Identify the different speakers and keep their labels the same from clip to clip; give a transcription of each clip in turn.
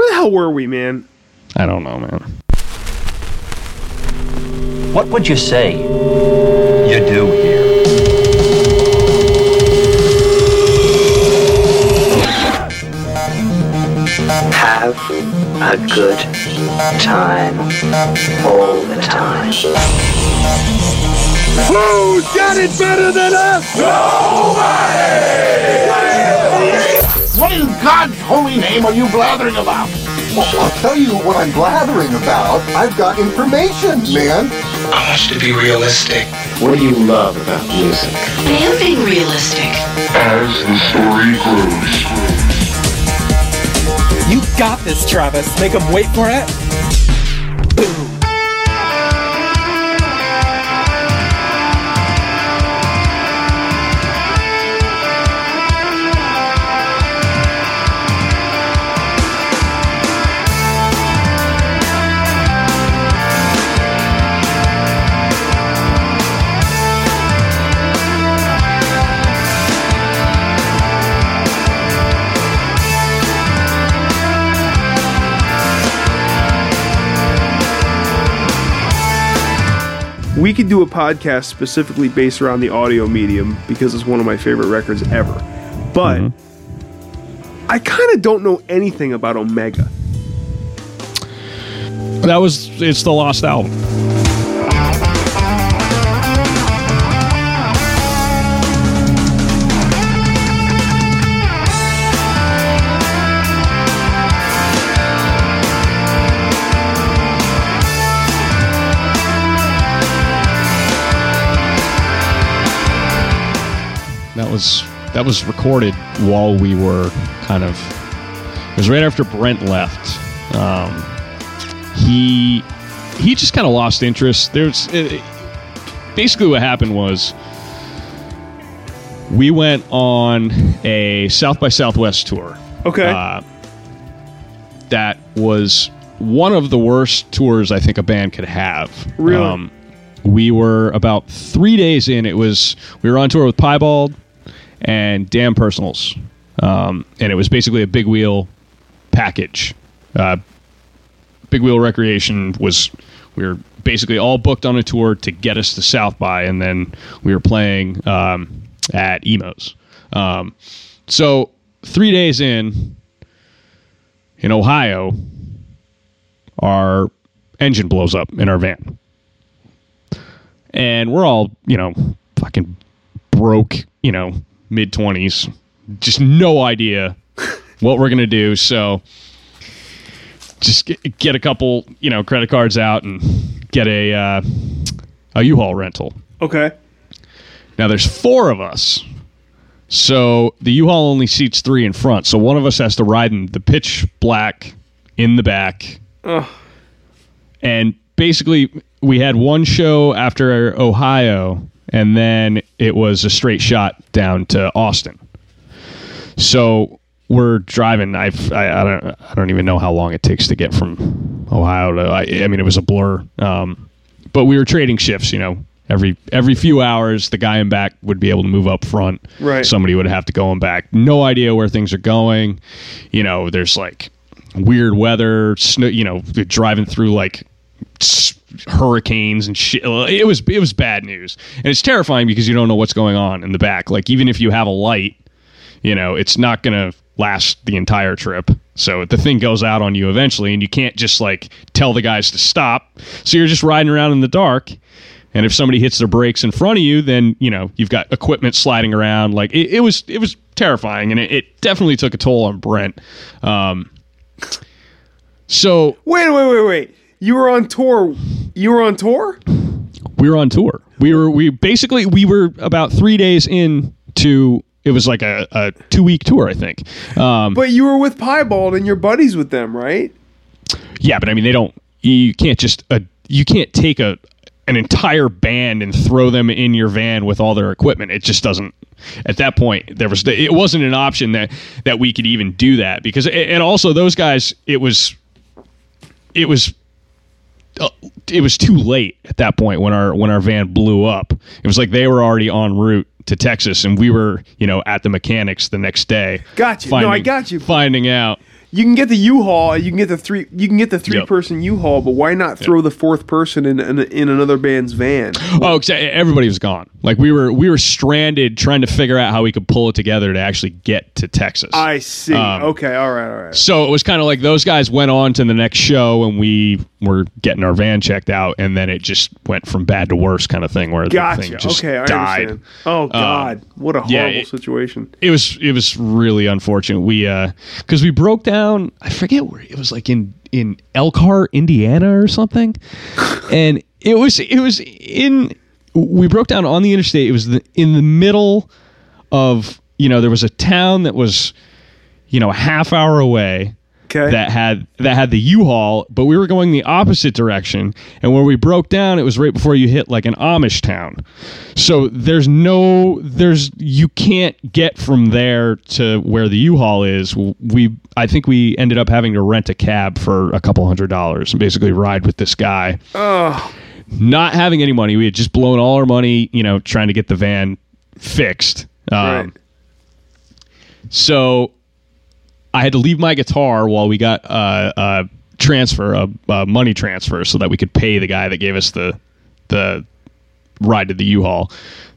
Speaker 1: Where the hell were we, man?
Speaker 2: I don't know, man.
Speaker 3: What would you say you do here?
Speaker 4: Have a good time all the time.
Speaker 5: Who's got it better than us?
Speaker 6: What in God's holy name are you blathering about?
Speaker 7: Well, I'll tell you what I'm blathering about. I've got information, man.
Speaker 8: I want you to be realistic.
Speaker 9: What do you love about music?
Speaker 10: Man being realistic.
Speaker 11: As the story grows.
Speaker 12: You got this, Travis. Make them wait for it.
Speaker 1: We could do a podcast specifically based around the audio medium because it's one of my favorite records ever. But mm-hmm. I kind of don't know anything about Omega.
Speaker 2: That was it's the lost album. Was that was recorded while we were kind of. It was right after Brent left. Um, he he just kind of lost interest. There's it, basically what happened was we went on a South by Southwest tour.
Speaker 1: Okay.
Speaker 2: Uh, that was one of the worst tours I think a band could have. Um,
Speaker 1: Really?
Speaker 2: we were about three days in. It was we were on tour with Piebald and Damn Personals, um, and it was basically a big wheel package. Uh, big wheel recreation was we were basically all booked on a tour to get us to South by, and then we were playing um, at Emos. Um, so three days in in Ohio, our engine blows up in our van and we're all you know fucking broke you know mid 20s just no idea what we're gonna do so just get, get a couple you know credit cards out and get a uh, a u-haul rental
Speaker 1: Okay.
Speaker 2: now there's four of us so the u-haul only seats three in front so one of us has to ride in the pitch black in the back
Speaker 1: Ugh.
Speaker 2: and basically we had one show after Ohio, and then it was a straight shot down to Austin. So we're driving. I've, I I don't I don't even know how long it takes to get from Ohio to. I, I mean, it was a blur. Um, but we were trading shifts. You know, every every few hours, the guy in back would be able to move up front.
Speaker 1: Right.
Speaker 2: Somebody would have to go in back. No idea where things are going. You know, there's like weird weather. Snow. You know, driving through like hurricanes and shit. It was it was bad news, and it's terrifying because you don't know what's going on in the back. Like even if you have a light, you know it's not gonna last the entire trip. So the thing goes out on you eventually, and you can't just like tell the guys to stop. So you're just riding around in the dark. And if somebody hits their brakes in front of you, then you know you've got equipment sliding around. Like it, it was, it was terrifying, and it, it definitely took a toll on Brent. Um, so
Speaker 1: Wait, wait, wait, wait. You were on tour. You were on tour?
Speaker 2: we were on tour. We were we basically we were about three days in to it was like a, a two week tour, I think. Um,
Speaker 1: But you were with Piebald and you're buddies with them, right?
Speaker 2: yeah, but I mean they don't. You can't just uh, you can't take a an entire band and throw them in your van with all their equipment. It just doesn't. At that point, there was it wasn't an option that that we could even do that because and also those guys it was it was it was too late at that point when our when our van blew up. It was like they were already en route to Texas, and we were you know at the mechanics the next day.
Speaker 1: Got you. No, I got you.
Speaker 2: Finding out,
Speaker 1: you can get the U-Haul, you can get the three, you can get the three-person U-Haul, but why not throw the fourth person in, in in another band's van?
Speaker 2: Oh, everybody was gone. Like we were we were stranded trying to figure out how we could pull it together to actually get to Texas.
Speaker 1: I see.
Speaker 2: Um,
Speaker 1: okay, all right, all right.
Speaker 2: So it was kind of like those guys went on to the next show, and we were getting our van checked out, and then it just went from bad to worse, kind of thing, where the
Speaker 1: Gotcha.
Speaker 2: thing just
Speaker 1: Okay, I
Speaker 2: died.
Speaker 1: understand. Oh God, what a horrible
Speaker 2: yeah, it-
Speaker 1: situation.
Speaker 2: It was it was really unfortunate. We uh because we broke down. I forget where it was, like in in Elkhart, Indiana, or something, and it was it was in. We broke down on the interstate. It was the, in the middle of you know there was a town that was you know a half hour away
Speaker 1: Okay.
Speaker 2: that had that had the U-Haul, but we were going the opposite direction. And when we broke down, it was right before you hit like an Amish town. So there's no there's you can't get from there to where the U-Haul is. We I think we ended up having to rent a cab for a couple hundred dollars and basically ride with this guy.
Speaker 1: Oh,
Speaker 2: Not having any money, we had just blown all our money, you know, trying to get the van fixed. Um,
Speaker 1: right.
Speaker 2: so I had to leave my guitar while we got uh, a transfer, a, a money transfer, so that we could pay the guy that gave us the the ride to the U-Haul.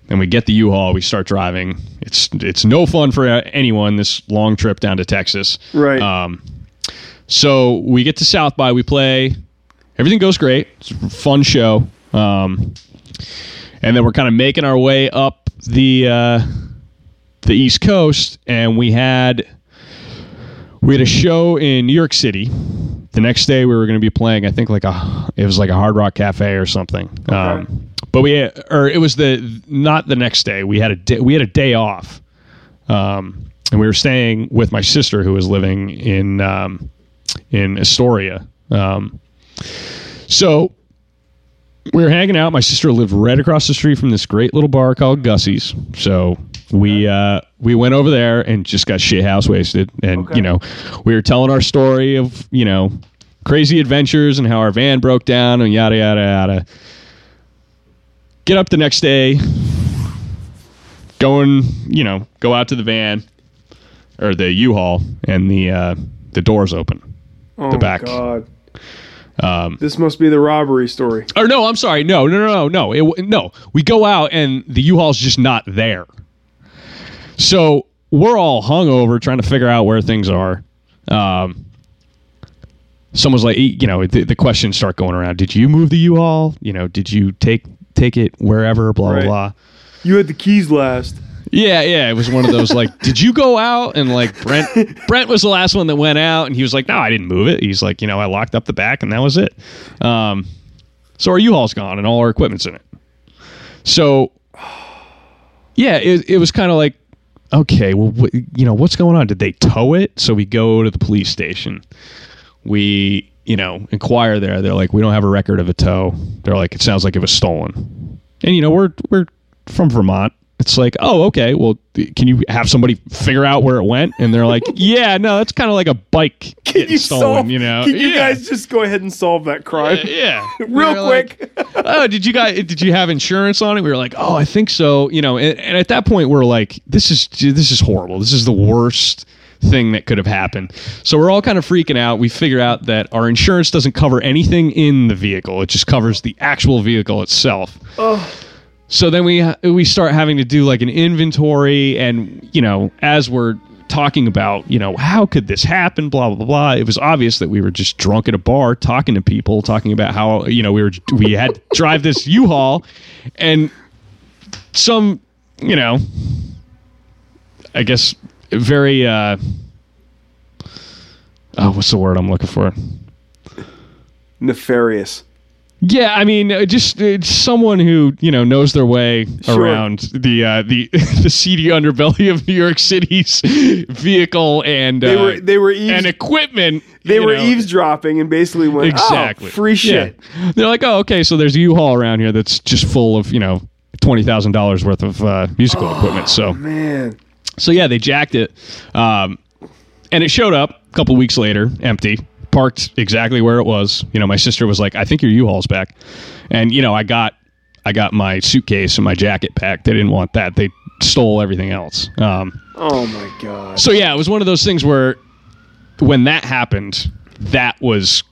Speaker 2: And we get the U-Haul, we start driving. It's it's no fun for uh, anyone this long trip down to Texas.
Speaker 1: Right.
Speaker 2: Um, so we get to South by, we play. Everything goes great. It's a fun show. Um, and then we're kind of making our way up the uh, the East Coast, and we had we had a show in New York City. The next day, we were going to be playing. I think like a it was like a Hard Rock Cafe or something. Um, but we had, or it was the not the next day. We had a day, we had a day off, um, and we were staying with my sister who was living in um, in Astoria. Um, so we were hanging out. My sister lived right across the street from this great little bar called Gussie's. So we uh, we went over there and just got shit house wasted. And you know, we were telling our story of you know crazy adventures and how our van broke down and yada yada yada. Get up the next day, going you know go out to the van or the U-Haul and the uh, the doors open.
Speaker 1: oh
Speaker 2: the back.
Speaker 1: God.
Speaker 2: Um,
Speaker 1: This must be the robbery story.
Speaker 2: or no, I'm sorry. No, no, no, no, no. It, no, we go out and the U-Haul's just not there. So we're all hungover trying to figure out where things are. Um, someone's like, you know, the, the questions start going around. Did you move the U-Haul? You know, did you take take it wherever? Blah
Speaker 1: Right.
Speaker 2: blah blah.
Speaker 1: You had the keys last.
Speaker 2: Yeah, yeah. It was one of those like, did you go out? And like Brent, Brent was the last one that went out, and he was like, no, I didn't move it. He's like, you know, I locked up the back, and that was it. Um, so our U-Haul's gone, and all our equipment's in it. So, yeah, it, it was kind of like, okay, well, you know, what's going on? Did they tow it? So we go to the police station. We, you know, inquire there. They're like, we don't have a record of a tow. They're like, it sounds like it was stolen. And you know, we're we're from Vermont. It's like, oh, okay. Well, can you have somebody figure out where it went? And they're like, yeah, no, that's kind of like a bike getting stolen.
Speaker 1: solve-
Speaker 2: you know,
Speaker 1: Can you
Speaker 2: yeah.
Speaker 1: guys just go ahead and solve that crime?
Speaker 2: yeah,
Speaker 1: Real
Speaker 2: They're like,
Speaker 1: quick.
Speaker 2: oh, did you guys? Did you have insurance on it? We were like, oh, I think so. You know, and, and at that point, we're like, this is this is horrible. This is the worst thing that could have happened. So we're all kind of freaking out. We figure out that our insurance doesn't cover anything in the vehicle; it just covers the actual vehicle itself. So then we we start having to do like an inventory, and you know, as we're talking about, you know, how could this happen? Blah blah blah. It was obvious that we were just drunk at a bar, talking to people, talking about how you know we were we had to drive this U-Haul, and some, you know, I guess very. uh Oh, what's the word I'm looking for?
Speaker 1: Nefarious.
Speaker 2: Yeah, I mean, uh, just uh, someone who you know knows their way
Speaker 1: Sure.
Speaker 2: around the uh, the the seedy underbelly of New York City's vehicle and
Speaker 1: They
Speaker 2: uh,
Speaker 1: were they were eaves-
Speaker 2: and equipment.
Speaker 1: they were
Speaker 2: know.
Speaker 1: eavesdropping and basically went
Speaker 2: exactly
Speaker 1: oh, free shit.
Speaker 2: Yeah. They're like, oh, okay, so there's a U-Haul around here that's just full of you know twenty thousand dollars worth of uh, musical equipment. So
Speaker 1: Man,
Speaker 2: so yeah, they jacked it, um, and it showed up a couple weeks later, empty, parked exactly where it was. You know, my sister was like, "I think your U-Haul's back," and you know, I got I got my suitcase and my jacket back. They didn't want that. They stole everything else. Um,
Speaker 1: oh my god.
Speaker 2: so yeah, it was one of those things where when that happened, that was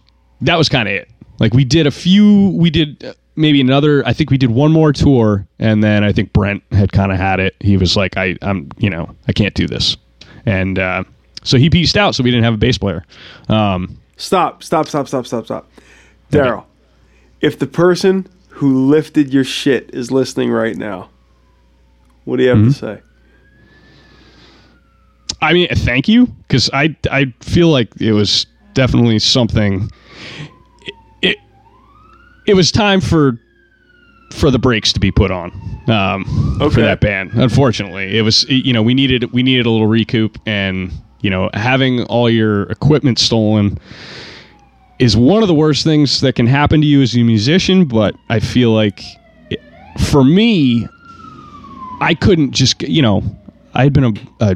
Speaker 2: that was kind of it. Like we did a few, we did uh, maybe another. I think we did one more tour, and then I think Brent had kind of had it. He was like, I, I'm, you know, I can't do this, and uh, so he pieced out. So we didn't have a bass player. Um,
Speaker 1: Stop, stop, stop, stop, stop, stop. Daryl, if the person who lifted your shit is listening right now, what do you have
Speaker 2: Mm-hmm.
Speaker 1: to say?
Speaker 2: I mean, thank you because I I feel like it was definitely something. It, it it was time for for the brakes to be put on um, for that band. Unfortunately, it was you know we needed we needed a little recoup, and you know having all your equipment stolen is one of the worst things that can happen to you as a musician. But I feel like it, for me, I couldn't just you know I had been a, a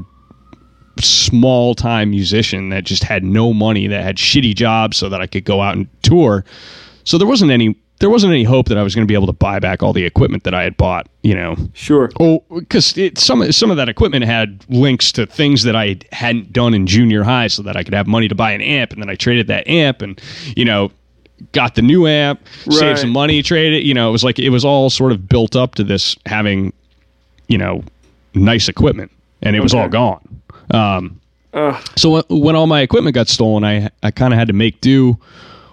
Speaker 2: small time musician that just had no money that had shitty jobs so that I could go out and tour. So there wasn't any there wasn't any hope that I was going to be able to buy back all the equipment that I had bought, you know.
Speaker 1: Sure.
Speaker 2: Oh, cuz some some of that equipment had links to things that I hadn't done in junior high so that I could have money to buy an amp and then I traded that amp and you know got the new amp,
Speaker 1: Right.
Speaker 2: saved some money, traded it, you know, it was like it was all sort of built up to this having you know nice equipment and it was all gone. Um,
Speaker 1: Ugh.
Speaker 2: so when, when all my equipment got stolen, I I kind of had to make do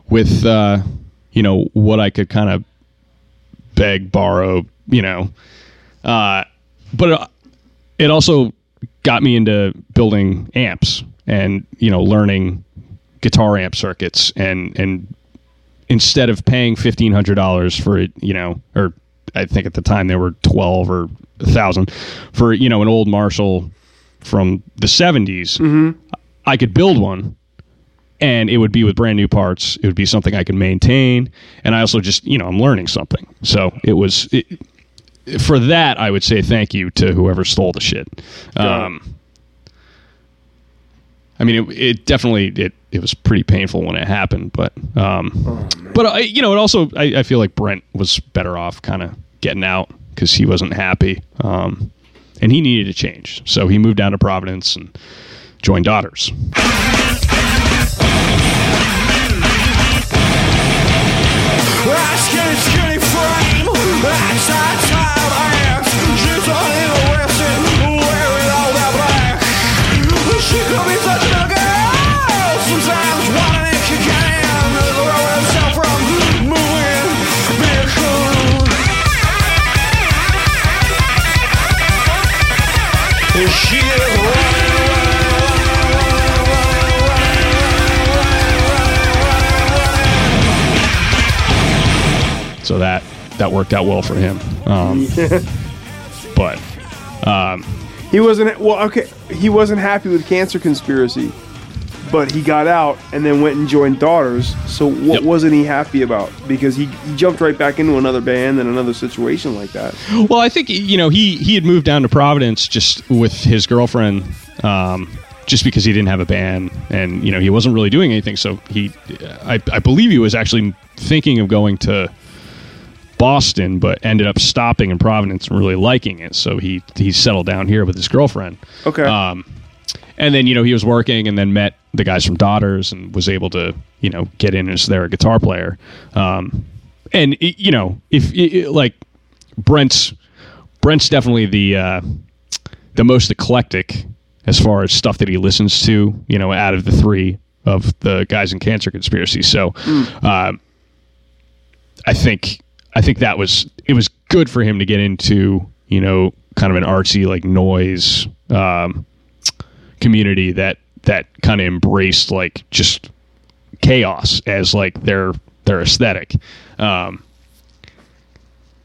Speaker 2: with uh, you know what I could kind of beg, borrow, you know. Uh, but it, it also got me into building amps and you know learning guitar amp circuits and and instead of paying fifteen hundred dollars for it, you know, or I think at the time they were twelve or a thousand for you know an old Marshall from the 70s, I could build one and it would be with brand new parts. It would be something I could maintain. And I also just, you know, I'm learning something. So it was, it, for that, I would say thank you to whoever stole the shit. Um, I mean, it, it definitely, it, it was pretty painful when it happened, but, um, but I, you know, it also, I, I feel like Brent was better off kind of getting out because he wasn't happy. Um, and he needed a change. So he moved down to Providence and joined Daughters. Get, yes. So that that worked out well for him. Um, but um,
Speaker 1: He wasn't well. Okay, he wasn't happy with Cancer Conspiracy, but he got out and then went and joined Daughters. So what
Speaker 2: Yep.
Speaker 1: wasn't he happy about? Because he, he jumped right back into another band and another situation like that.
Speaker 2: well, I think you know he he had moved down to Providence just with his girlfriend, um, just because he didn't have a band and you know he wasn't really doing anything. So he, I, I believe he was actually thinking of going to Boston, but ended up stopping in Providence and really liking it. So he he settled down here with his girlfriend.
Speaker 1: Okay.
Speaker 2: Um, and then you know he was working, and then met the guys from Daughters, and was able to you know get in as their guitar player. Um, and i- you know if i- i- like Brent's Brent's definitely the uh, the most eclectic as far as stuff that he listens to. You know, out of the three of the guys in Cancer Conspiracy. So. Uh, I think I think that was it was good for him to get into you know kind of an artsy like noise um, community that that kind of embraced like just chaos as like their their aesthetic. Um,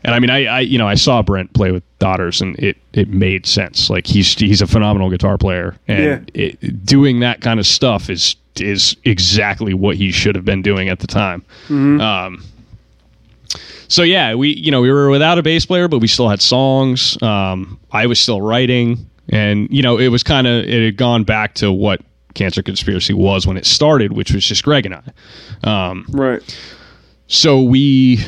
Speaker 2: and I mean, I, I you know I saw Brent play with Daughters, and it it made sense. Like he's he's a phenomenal guitar player, and it, doing that kind of stuff is is exactly what he should have been doing at the time. Um, so yeah, we you know we were without a bass player, but we still had songs. Um, I was still writing, and you know it was kind of it had gone back to what Cancer Conspiracy was when it started, which was just Greg and I. Um,
Speaker 1: right.
Speaker 2: so we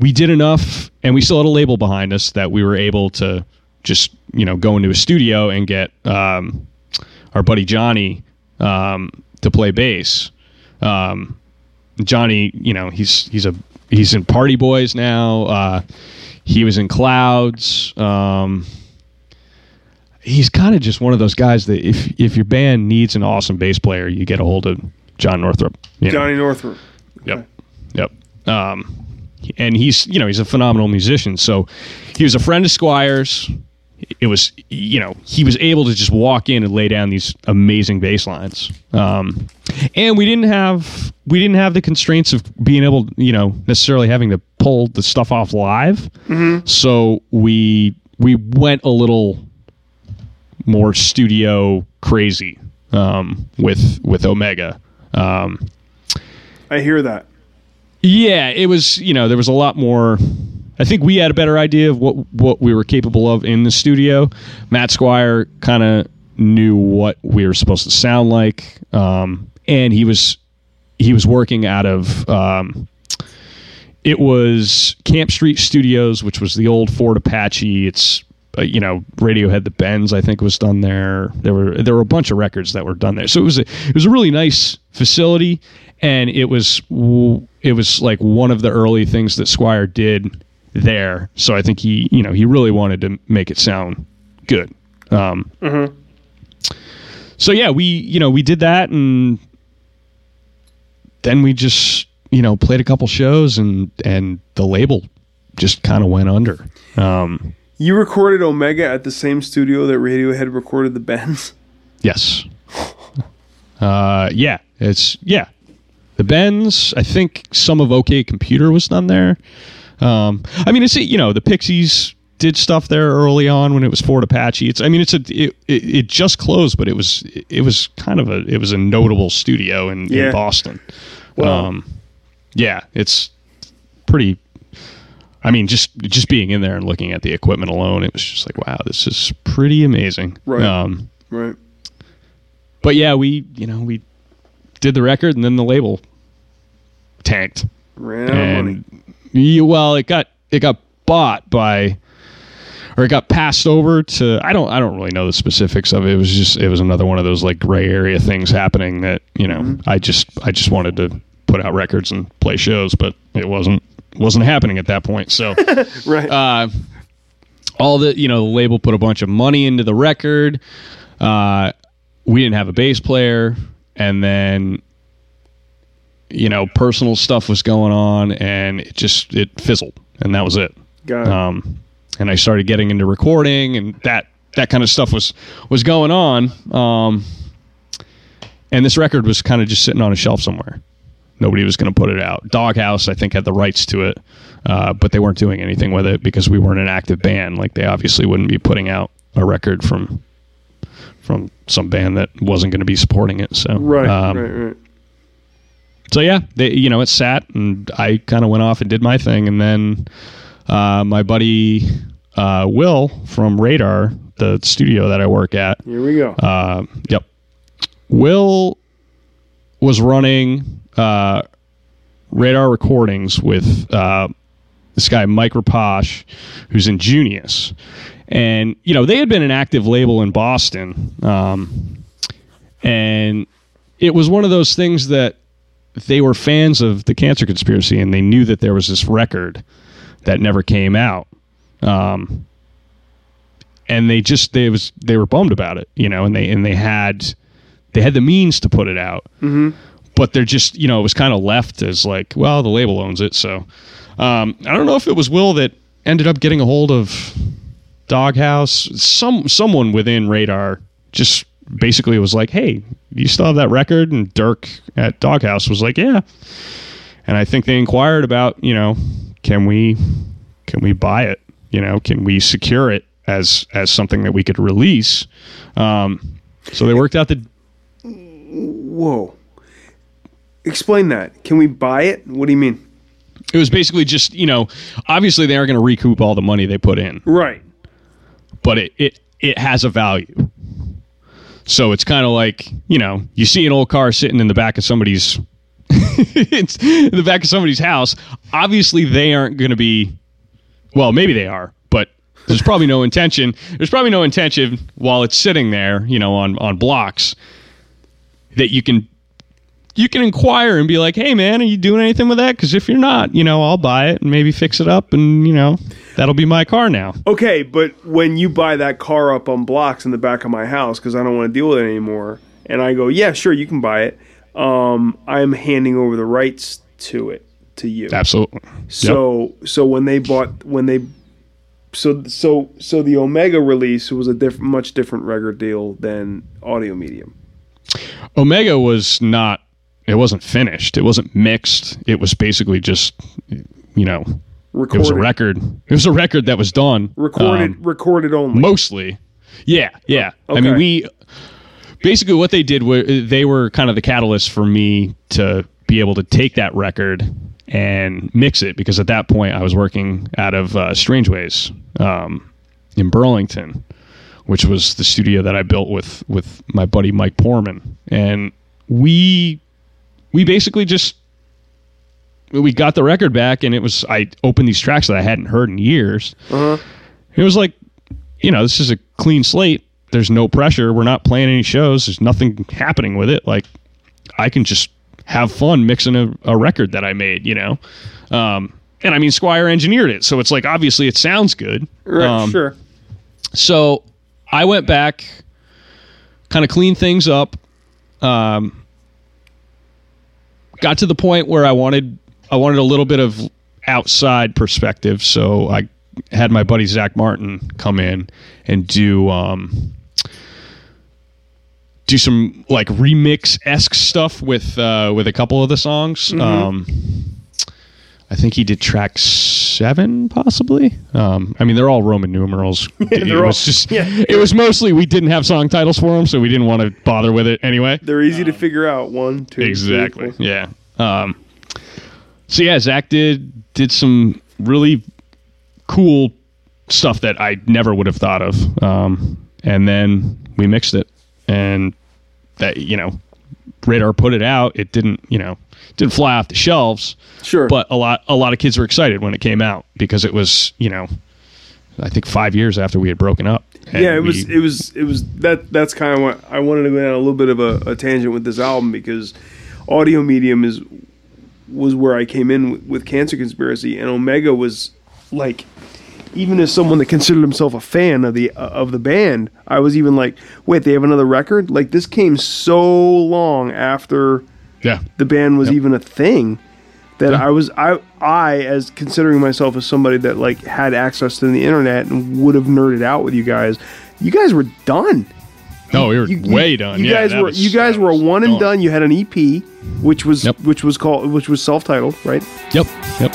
Speaker 2: we did enough, and we still had a label behind us that we were able to just you know go into a studio and get um, our buddy Johnny um, to play bass. Um, Johnny, you know, he's he's a he's in Party Boys now. Uh, he was in Clouds. Um, he's kind of just one of those guys that if if your band needs an awesome bass player, you get a hold of John Northrup. you know.
Speaker 1: Johnny Northrup.
Speaker 2: Yep. Yep. Um, and he's you know he's a phenomenal musician. So he was a friend of Squires. It was you know he was able to just walk in and lay down these amazing bass lines. Um, and we didn't have we didn't have the constraints of being able you know necessarily having to pull the stuff off live. So we we went a little more studio crazy um, with with Omega. Um,
Speaker 1: I hear that.
Speaker 2: yeah, it was. You know, there was a lot more. I think we had a better idea of what what we were capable of in the studio. Matt Squire kind of knew what we were supposed to sound like, um, and he was he was working out of. Um, it was Camp Street Studios, which was the old Fort Apache. It's uh, you know Radiohead, the Bends, I think was done there. There were there were a bunch of records that were done there. So it was a, it was a really nice facility, and it was it was like one of the early things that Squire did there. So I think he you know he really wanted to make it sound good. Um, So yeah, we you know we did that, and then we just you know played a couple shows, and and the label just kind of went under. Um,
Speaker 1: You recorded Omega at the same studio that Radiohead recorded the Bends.
Speaker 2: Yes. Uh, yeah, it's yeah. The Bends. I think some of OK Computer was done there. Um, I mean, it's you know the Pixies did stuff there early on when it was Fort Apache. It's I mean it's a it, it, it just closed, but it was it was kind of a it was a notable studio in,
Speaker 1: Yeah.
Speaker 2: in Boston.
Speaker 1: Wow.
Speaker 2: Um, yeah, it's pretty. I mean, just just being in there and looking at the equipment alone, it was just like, wow, this is pretty amazing.
Speaker 1: Right.
Speaker 2: Um,
Speaker 1: Right.
Speaker 2: but yeah, we you know we did the record and then the label tanked.
Speaker 1: Ran out of money.
Speaker 2: And yeah, well, it got it got bought by or it got passed over to I don't I don't really know the specifics of it. It was just it was another one of those like gray area things happening that, you know,
Speaker 1: Mm-hmm.
Speaker 2: I just I just wanted to put out records and play shows, but it wasn't wasn't happening at that point. So
Speaker 1: Right.
Speaker 2: uh, all the you know the label put a bunch of money into the record uh, we didn't have a bass player and then you know personal stuff was going on and it just it fizzled and that was it
Speaker 1: Got it.
Speaker 2: um, and i started getting into recording and that that kind of stuff was was going on um, and this record was kind of just sitting on a shelf somewhere nobody was going to put it out doghouse i think had the rights to it uh, but they weren't doing anything with it because we weren't an active band like they obviously wouldn't be putting out a record from from some band that wasn't going to be supporting it so
Speaker 1: right.
Speaker 2: um,
Speaker 1: right. Right.
Speaker 2: So yeah, they, you know, it sat, and I kind of went off and did my thing, and then uh, my buddy uh, Will from Radar, the studio that I work at,
Speaker 1: Here we go.
Speaker 2: uh, yep, Will was running uh, Radar Recordings with uh, this guy Mike Repasch, who's in Junius, and you know they had been an active label in Boston, um, and it was one of those things that they were fans of the Cancer Conspiracy, and they knew that there was this record that never came out. Um, and they just they was they were bummed about it, you know, and they and they had they had the means to put it out, mm-hmm. but they're just you know it was kind of left as like well the label owns it, so um, I don't know if it was Will that ended up getting a hold of Doghouse, some someone within Radar just basically it was like, hey, you still have that record? And Dirk at Doghouse was like, yeah, and I think they inquired about you know can we can we buy it? You know, can we secure it as as something that we could release? Um, so they worked out the
Speaker 1: Whoa. Explain that. Can we buy it? What do you mean?
Speaker 2: it was basically just you know obviously they aren't going to recoup all the money they put in,
Speaker 1: Right.
Speaker 2: but it it it has a value. So it's kind of like you know you see an old car sitting in the back of somebody's it's in the back of somebody's house. Obviously they aren't going to be well maybe they are, but there's probably no intention. There's probably no intention while it's sitting there, you know, on on blocks that you can you can inquire and be like, "Hey, man, are you doing anything with that?" Because if you're not, you know, I'll buy it and maybe fix it up, and you know, that'll be my car now.
Speaker 1: Okay, but when you buy that car up on blocks in the back of my house because I don't want to deal with it anymore, and I go, "Yeah, sure, you can buy it," um, I'm handing over the rights to it to you.
Speaker 2: Absolutely.
Speaker 1: So, yep. so when they bought when they so so so the Omega release was a different, much different record deal than Audio Medium.
Speaker 2: Omega was not. It wasn't finished. It wasn't mixed. It was basically just, you know, recorded. it was a record. It was a record that was done.
Speaker 1: Recorded, um, recorded only.
Speaker 2: Mostly, yeah, yeah. Okay. I mean, we basically what they did was they were kind of the catalyst for me to be able to take that record and mix it because at that point I was working out of uh, Strangeways um, in Burlington, which was the studio that I built with with my buddy Mike Porman, and we we basically just we got the record back, and it was I opened these tracks that I hadn't heard in years. Uh-huh. It was like, you know, this is a clean slate. There's no pressure. We're not playing any shows. There's nothing happening with it. Like, I can just have fun mixing a, a record that I made, you know? Um, and I mean, squire engineered it. So it's like, obviously, it sounds good.
Speaker 1: Right, um, sure.
Speaker 2: So I went back, kind of cleaned things up. Um, got to the point where I wanted I wanted a little bit of outside perspective, so I had my buddy Zach Martin come in and do um, do some like remix esque stuff with uh, with a couple of the songs. Mm-hmm. Um, I think he did track seven, possibly. Um, I mean, they're all Roman numerals. Yeah, it was all, just, yeah. it was mostly we didn't have song titles for them, so we didn't want to bother with it anyway.
Speaker 1: They're easy to figure out. One, two,
Speaker 2: exactly. Three, yeah. Um, so yeah, Zach did did some really cool stuff that I never would have thought of, um, and then we mixed it and that you know radar put it out it didn't you know didn't fly off the shelves
Speaker 1: sure
Speaker 2: but a lot a lot of kids were excited when it came out because it was you know i think five years after we had broken up
Speaker 1: yeah it we, was it was it was that that's kind of what i wanted to go down a little bit of a, a tangent with this album because audio medium is was where i came in with cancer conspiracy and omega was like even as someone that considered himself a fan of the uh, of the band, I was even like, wait, they have another record? Like this came so long after
Speaker 2: yeah.
Speaker 1: the band was yep. even a thing that yeah. I was I I as considering myself as somebody that like had access to the internet and would have nerded out with you guys. You guys were done.
Speaker 2: No, we were you, way done.
Speaker 1: You
Speaker 2: yeah,
Speaker 1: guys were was, you guys were a one and done. You had an EP, which was yep. which was called which was self titled, right?
Speaker 2: Yep. Yep.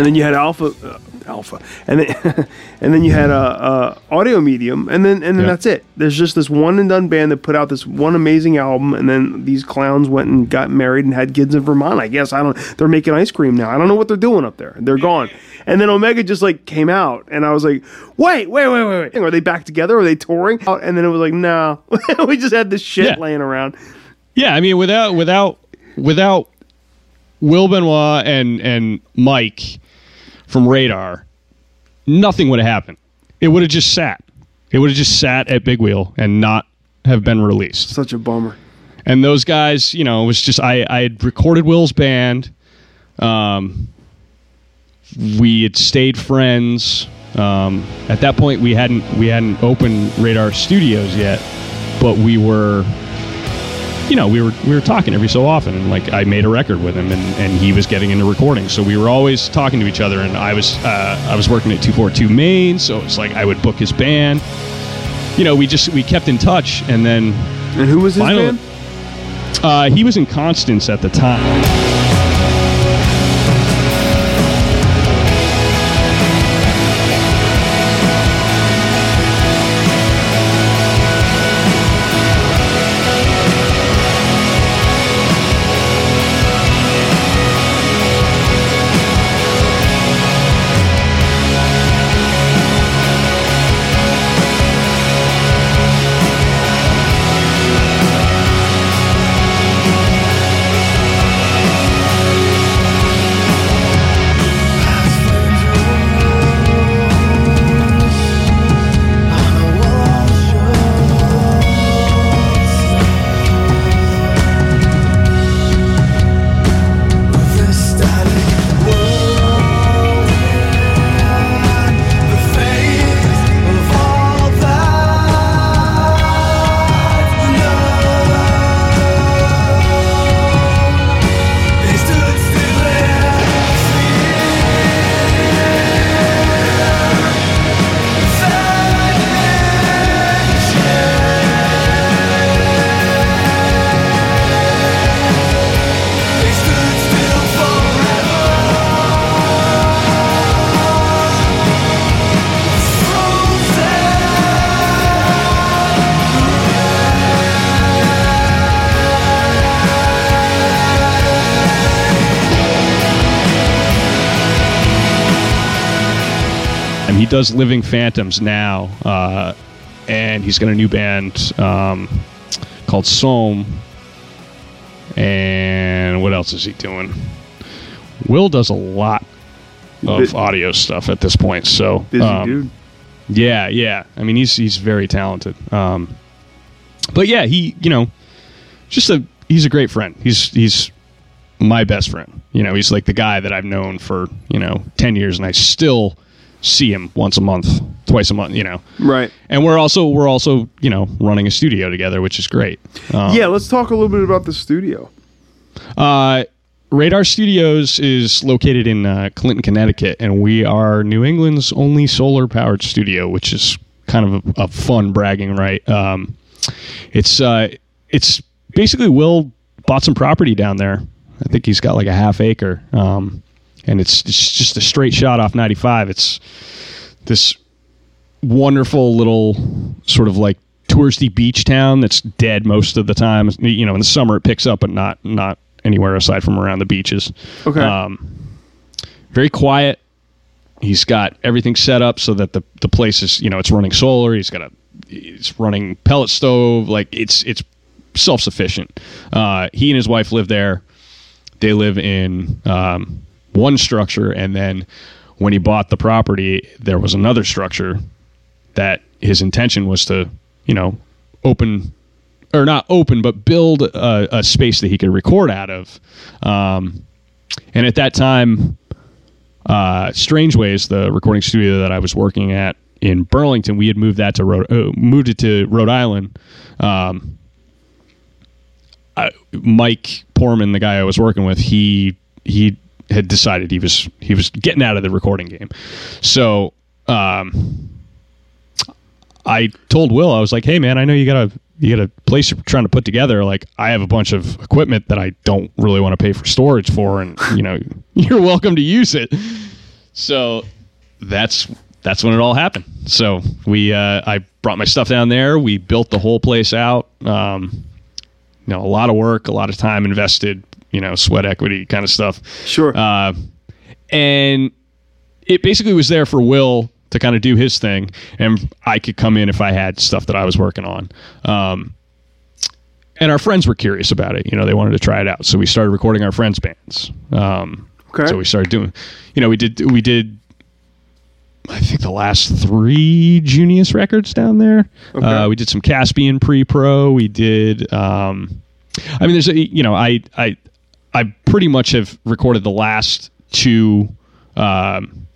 Speaker 1: And then you had alpha uh, alpha. And then and then you had a, a audio medium. And then and then that's it. There's just this one and done band that put out this one amazing album. And then these clowns went and got married and had kids in vermont i guess. I don't they're making ice cream now. I don't know what they're doing up there. They're gone. And then omega just like came out. And i was like wait wait wait wait, wait. are they back together? Are they touring? And then it was like no. We just had this shit yeah. laying around.
Speaker 2: Yeah i mean without without without Will Benoit and and Mike from Radar, nothing would have happened. It would have just sat. It would have just sat at Big Wheel and not have been released.
Speaker 1: Such a bummer.
Speaker 2: And those guys, you know, it was just I I had recorded Will's band. Um, we had stayed friends Um, at that point, we hadn't we hadn't opened Radar Studios yet, but we were, you know, we were we were talking every so often. And like I made a record with him, and, and he was getting into recording, so we were always talking to each other. And I was uh, I was working at two four two Main, so it's like I would book his band. You know, we just we kept in touch, and then
Speaker 1: and who was his
Speaker 2: finally,
Speaker 1: band?
Speaker 2: Uh, he was in Constants at the time. Does Living Phantoms now, uh, and he's got a new band um, called Sohm. And what else is he doing? Will does a lot of audio stuff at this point. So
Speaker 1: busy um, dude.
Speaker 2: Yeah, yeah. I mean, he's he's very talented. Um, but yeah, he you know, just a he's a great friend. He's he's my best friend. You know, he's like the guy that I've known for you know ten years, and I still see him once a month, twice a month, you know.
Speaker 1: Right.
Speaker 2: And we're also we're also you know running a studio together, which is great.
Speaker 1: Um, yeah, let's talk a little bit about the studio.
Speaker 2: Uh, Radar Studios is located in uh, Clinton, Connecticut, and we are New England's only solar powered studio, which is kind of a, a fun bragging right. Um, it's uh, it's basically Will bought some property down there. I think he's got like a half acre. Um, and it's, it's just a straight shot off 95. It's this wonderful little sort of like touristy beach town that's dead most of the time. You know, in the summer it picks up, but not not anywhere aside from around the beaches.
Speaker 1: Okay. Um,
Speaker 2: very quiet. He's got everything set up so that the the place is you know it's running solar. He's got a it's running pellet stove. Like it's it's self sufficient. Uh, he and his wife live there. They live in um, one structure, and then when he bought the property, there was another structure that his intention was to, you know, open or not open, but build a, a space that he could record out of. Um, and at that time, uh, Strange Ways, the recording studio that I was working at in Burlington, we had moved that to Rhode, uh, moved it to Rhode Island. Um, I, Mike Porman, the guy I was working with, he he had decided he was he was getting out of the recording game. So um, I told Will, I was like, "Hey, man, I know you got a you got a place you're trying to put together. Like, I have a bunch of equipment that I don't really want to pay for storage for, and you know, you're welcome to use it." So that's that's when it all happened. So we uh, I brought my stuff down there. We built the whole place out. Um, you know, a lot of work, a lot of time invested you know, sweat equity kind of stuff.
Speaker 1: Sure.
Speaker 2: Uh, and it basically was there for Will to kind of do his thing, and I could come in if I had stuff that I was working on. Um, and our friends were curious about it. You know, they wanted to try it out, so we started recording our friends' bands. Um,
Speaker 1: okay.
Speaker 2: So we started doing, you know, we did we did. I think the last three Junius records down there. Okay. Uh, we did some Caspian pre-pro. We did. Um, I mean, there's a you know, I I I pretty much have recorded the last two um,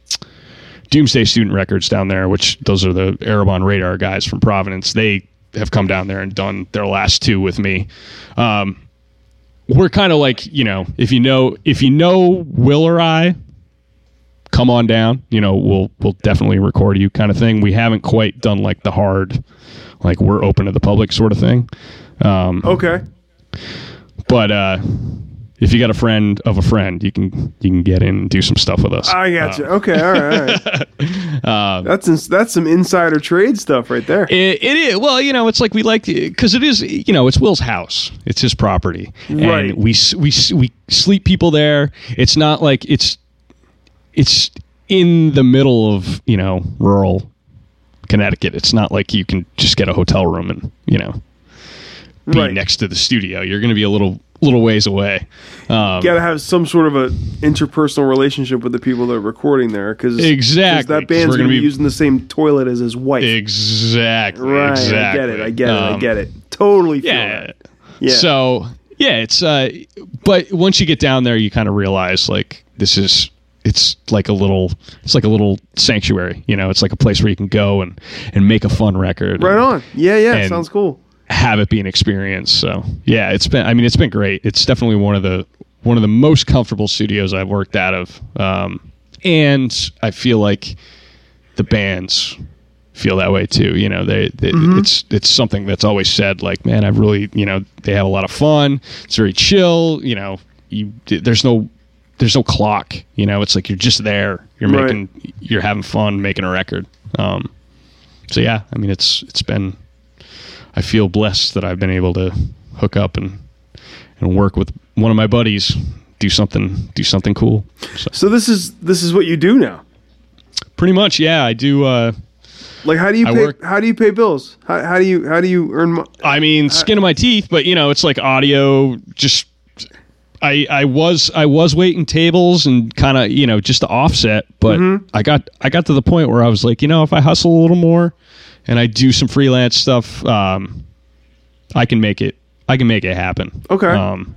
Speaker 2: Doomsday Student Records down there, which those are the Arab on Radar guys from Providence. They have come down there and done their last two with me. Um, we're kind of like you know if you know if you know Will or I, come on down. You know we'll we'll definitely record you kind of thing. We haven't quite done like the hard, like we're open to the public sort of thing. Um,
Speaker 1: okay.
Speaker 2: But uh, if you got a friend of a friend, you can you can get in and do some stuff with us.
Speaker 1: I got you. okay, all right. All right. uh, that's ins- that's some insider trade stuff right there.
Speaker 2: It, it is. Well, you know, it's like we like because it is. You know, it's Will's house. It's his property,
Speaker 1: right.
Speaker 2: and we we we sleep people there. It's not like it's it's in the middle of you know rural Connecticut. It's not like you can just get a hotel room and you know be
Speaker 1: right.
Speaker 2: next to the studio. You're going to be a little little ways away. Um,
Speaker 1: Got to have some sort of a interpersonal relationship with the people that are recording there, because
Speaker 2: exactly
Speaker 1: that band's going to be using the same toilet as his wife.
Speaker 2: Exactly.
Speaker 1: Right.
Speaker 2: Exactly.
Speaker 1: I get it. I get it. Um, I get it. Totally.
Speaker 2: yeah.
Speaker 1: That. Yeah.
Speaker 2: So yeah, it's uh, but once you get down there, you kind of realize like this is it's like a little it's like a little sanctuary you know it's like a place where you can go and and make a fun record
Speaker 1: right
Speaker 2: and,
Speaker 1: on yeah yeah sounds cool
Speaker 2: have it be an experience so yeah it's been i mean it's been great it's definitely one of the one of the most comfortable studios i've worked out of um, and i feel like the bands feel that way too you know they, they mm-hmm. it's it's something that's always said like man i've really you know they have a lot of fun it's very chill you know you there's no there's no clock. You know, it's like you're just there. You're
Speaker 1: right.
Speaker 2: making, you're having fun making a record. Um, so yeah, I mean, it's it's been. I feel blessed that I've been able to hook up and and work with one of my buddies, do something do something cool.
Speaker 1: So, so this is this is what you do now.
Speaker 2: Pretty much, yeah. I do. Uh,
Speaker 1: like how do you pay, how do you pay bills? How, how do you how do you earn? Mo-
Speaker 2: I mean, skin of my teeth, but you know, it's like audio just I, I was I was waiting tables and kind of you know just to offset, but mm-hmm. I got I got to the point where I was like, you know, if I hustle a little more and I do some freelance stuff, um, I can make it I can make it happen.
Speaker 1: Okay.
Speaker 2: Um,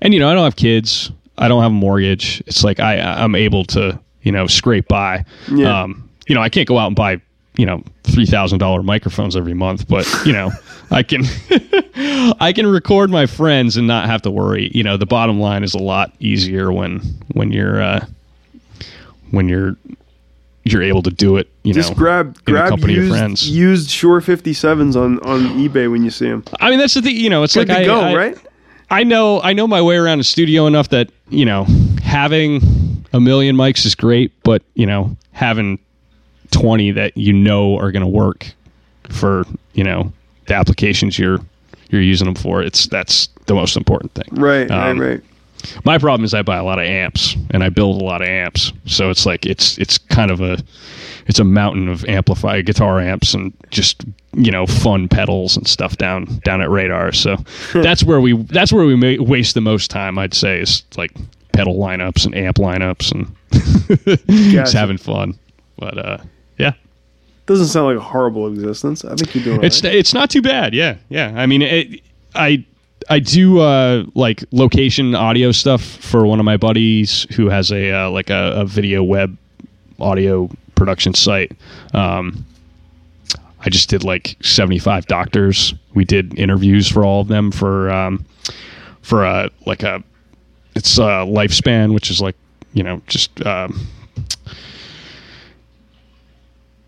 Speaker 2: and you know, I don't have kids. I don't have a mortgage. It's like I I'm able to you know scrape by.
Speaker 1: Yeah.
Speaker 2: Um, you know, I can't go out and buy you know three thousand dollar microphones every month, but you know I can I can record my friends and not have to worry. You know, the bottom line is a lot easier when when you're uh, when you're you're able to do it. You
Speaker 1: just
Speaker 2: know,
Speaker 1: grab grab used, used Shure 57s on on eBay when you see them.
Speaker 2: I mean, that's the thing. You know, it's
Speaker 1: Good
Speaker 2: like I,
Speaker 1: go
Speaker 2: I,
Speaker 1: right.
Speaker 2: I know I know my way around a studio enough that you know having a million mics is great, but you know having 20 that you know are going to work for you know the applications you're you're using them for it's that's the most important thing
Speaker 1: right um, right right
Speaker 2: my problem is i buy a lot of amps and i build a lot of amps so it's like it's it's kind of a it's a mountain of amplified guitar amps and just you know fun pedals and stuff down down at radar so that's where we that's where we waste the most time i'd say is like pedal lineups and amp lineups and gotcha. just having fun but uh yeah.
Speaker 1: Doesn't sound like a horrible existence. I think you're doing.
Speaker 2: It's
Speaker 1: right.
Speaker 2: it's not too bad. Yeah, yeah. I mean, it, I I do uh, like location audio stuff for one of my buddies who has a uh, like a, a, video web audio production site. Um, I just did like 75 doctors. We did interviews for all of them for um, for a like a it's a lifespan, which is like you know just. Um,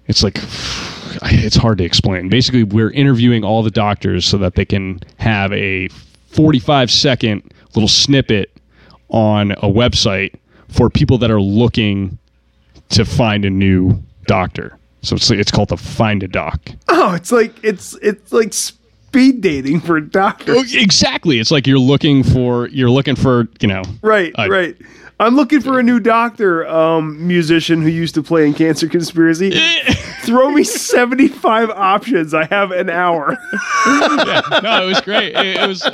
Speaker 2: it's like it's hard to explain. Basically, we're interviewing all the doctors so that they can have a 45 second little snippet on a website for people that are looking to find a new doctor. So it's it's called the Find a Doc.
Speaker 1: Oh, it's like it's it's like speed dating for doctors.
Speaker 2: Oh, exactly. It's like you're looking for you're looking for you know
Speaker 1: right
Speaker 2: a,
Speaker 1: right. I'm looking for a new doctor, um, musician who used to play in Cancer Conspiracy. Throw me 75 options. I have an hour.
Speaker 2: yeah, no, it was great. It, it, was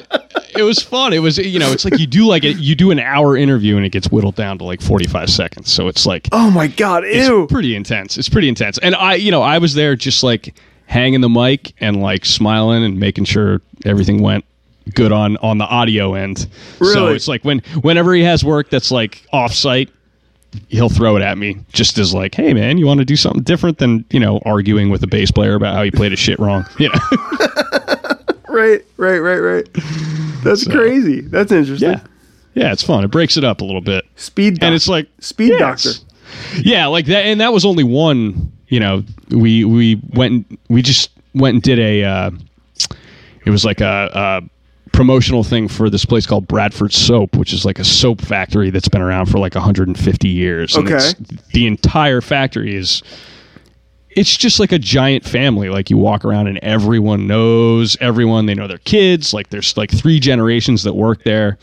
Speaker 2: it was fun. It was you know, it's like you do like it. You do an hour interview and it gets whittled down to like 45 seconds. So it's like
Speaker 1: oh my god,
Speaker 2: ew, it's pretty intense. It's pretty intense. And I, you know, I was there just like hanging the mic and like smiling and making sure everything went good on on the audio end.
Speaker 1: Really?
Speaker 2: So it's like when whenever he has work that's like offsite, he'll throw it at me just as like, hey man, you want to do something different than you know arguing with a bass player about how he played his shit wrong. You know,
Speaker 1: right, right, right, right. That's so, crazy. That's interesting.
Speaker 2: Yeah, yeah, it's fun. It breaks it up a little bit.
Speaker 1: Speed, doc-
Speaker 2: and it's like
Speaker 1: speed yeah, doctor.
Speaker 2: Yeah, like that, and that was only one. You know, we we went, we just went and did a. Uh, it was like a, a promotional thing for this place called Bradford Soap, which is like a soap factory that's been around for like 150 years.
Speaker 1: Okay.
Speaker 2: the entire factory is it's just like a giant family. Like you walk around and everyone knows everyone. They know their kids. Like there's like three generations that work there.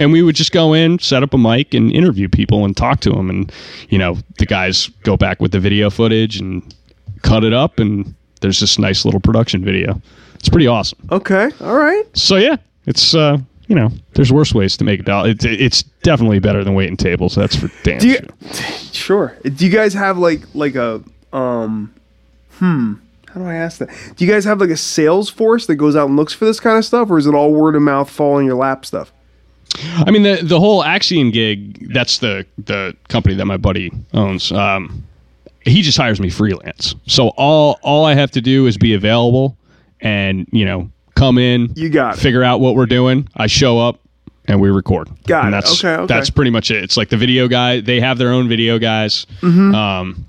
Speaker 2: And we would just go in, set up a mic, and interview people and talk to them. And you know, the guys go back with the video footage and cut it up, and there's this nice little production video. It's pretty awesome.
Speaker 1: Okay, all right.
Speaker 2: So yeah, it's uh, you know, there's worse ways to make a dollar. It's, it's definitely better than waiting tables. That's for damn
Speaker 1: Do you, sure. Do you guys have like like a um, hmm? How do I ask that? Do you guys have like a sales force that goes out and looks for this kind of stuff, or is it all word of mouth, fall in your lap stuff?
Speaker 2: I mean, the the whole Axion gig. That's the the company that my buddy owns. Um, he just hires me freelance. So all all I have to do is be available and you know come in.
Speaker 1: You got
Speaker 2: it. Figure out what we're doing. I show up and we record.
Speaker 1: Got
Speaker 2: and
Speaker 1: it.
Speaker 2: That's,
Speaker 1: okay, okay.
Speaker 2: That's pretty much it. It's like the video guy. They have their own video guys.
Speaker 1: Mm-hmm.
Speaker 2: Um,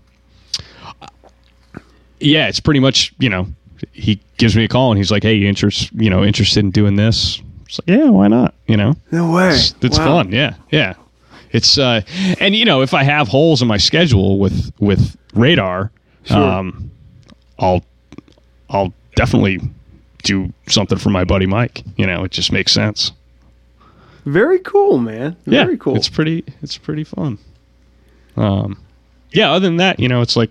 Speaker 2: yeah, it's pretty much you know. He gives me a call and he's like, "Hey, you interest you know interested in doing this?" It's like, "Yeah, why not?" You know.
Speaker 1: No way.
Speaker 2: It's, it's
Speaker 1: wow.
Speaker 2: fun. Yeah, yeah. It's uh, and you know, if I have holes in my schedule with with radar,
Speaker 1: sure.
Speaker 2: um, I'll I'll definitely do something for my buddy Mike. You know, it just makes sense.
Speaker 1: Very cool, man. Very
Speaker 2: yeah,
Speaker 1: cool.
Speaker 2: It's pretty. It's pretty fun. Um, yeah. Other than that, you know, it's like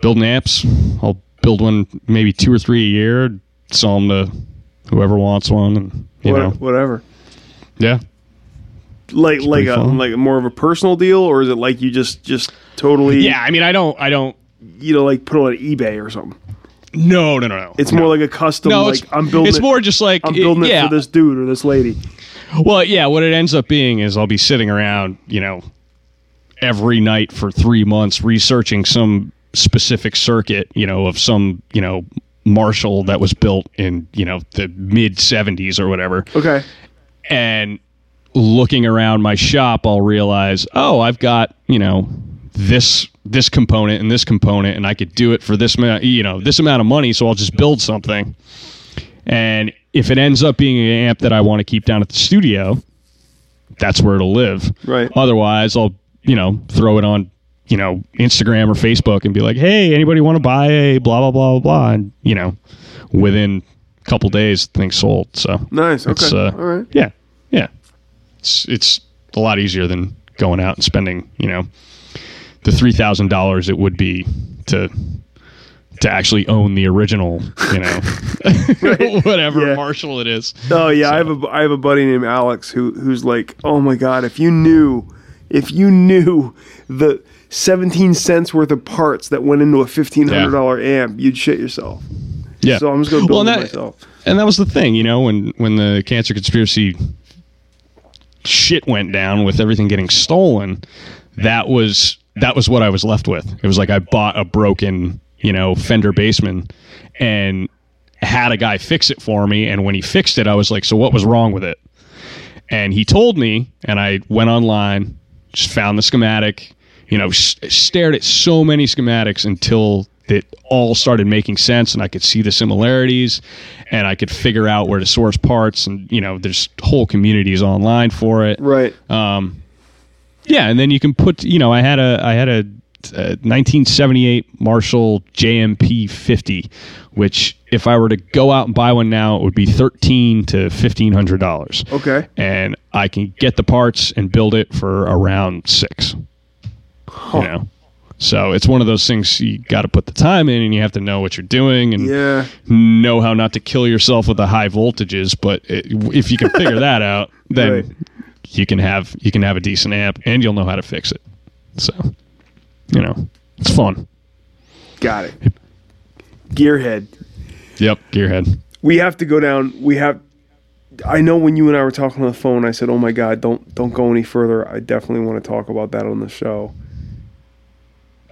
Speaker 2: building amps. I'll build one maybe two or three a year. Sell them to whoever wants one, and you
Speaker 1: what,
Speaker 2: know,
Speaker 1: whatever.
Speaker 2: Yeah.
Speaker 1: Like
Speaker 2: It's
Speaker 1: like a
Speaker 2: fun.
Speaker 1: like more of a personal deal, or is it like you just just totally
Speaker 2: Yeah. I mean, I don't. I don't.
Speaker 1: you know like put on eBay or something?
Speaker 2: No. No. No. No.
Speaker 1: It's
Speaker 2: no.
Speaker 1: more like a custom.
Speaker 2: No,
Speaker 1: like
Speaker 2: it's,
Speaker 1: I'm building.
Speaker 2: It's
Speaker 1: it,
Speaker 2: more just like
Speaker 1: I'm building
Speaker 2: yeah.
Speaker 1: it for this dude or this lady.
Speaker 2: Well, yeah, what it ends up being is I'll be sitting around, you know, every night for three months researching some specific circuit, you know, of some, you know, Marshall that was built in, you know, the mid 70s or whatever.
Speaker 1: Okay.
Speaker 2: And looking around my shop, I'll realize, oh, I've got, you know, this this component and this component and I could do it for this amount, you know, this amount of money, so I'll just build something. And if it ends up being an amp that I want to keep down at the studio, that's where it'll live.
Speaker 1: Right.
Speaker 2: Otherwise, I'll, you know, throw it on, you know, Instagram or Facebook and be like, "Hey, anybody want to buy a blah blah blah blah blah?" And you know, within a couple days, things sold. So
Speaker 1: Nice. Okay.
Speaker 2: it's, uh,
Speaker 1: All right.
Speaker 2: yeah, yeah. It's it's a lot easier than going out and spending, you know, the three thousand dollars it would be to to actually own the original, you know, whatever
Speaker 1: Yeah.
Speaker 2: Marshall it is.
Speaker 1: Oh yeah, I have a I have a buddy named Alex who who's like, oh my god, if you knew, if you knew the seventeen cents worth of parts that went into a fifteen hundred dollar amp, you'd shit yourself.
Speaker 2: Yeah.
Speaker 1: So I'm just gonna build
Speaker 2: Well,
Speaker 1: it
Speaker 2: that-
Speaker 1: myself.
Speaker 2: And that was the thing, you know, when when the cancer conspiracy shit went down with everything getting stolen, that was that was what I was left with. It was like I bought a broken, you know, Fender Bassman and had a guy fix it for me and when he fixed it I was like, "So what was wrong with it?" And he told me and I went online, just found the schematic, you know, s- stared at so many schematics until it all started making sense and I could see the similarities and I could figure out where to source parts and you know there's whole communities online for it
Speaker 1: Right.
Speaker 2: um yeah and then you can put you know I had a I had a, a 1978 Marshall JMP 50 which if I were to go out and buy one now it would be 13 to 1500 dollars
Speaker 1: Okay.
Speaker 2: and I can get the parts and build it for around six. You know, so it's one of those things you got to put the time in, and you have to know what you're doing, and
Speaker 1: Yeah.
Speaker 2: know how not to kill yourself with the high voltages. But it, if you can figure that out, then
Speaker 1: Right.
Speaker 2: You can have you can have a decent amp, and you'll know how to fix it. So, you know, it's fun.
Speaker 1: Got it. Gearhead.
Speaker 2: Yep, gearhead.
Speaker 1: We have to go down. We have I know when you and I were talking on the phone, I said, "Oh my God, don't don't go any further. I definitely want to talk about that on the show."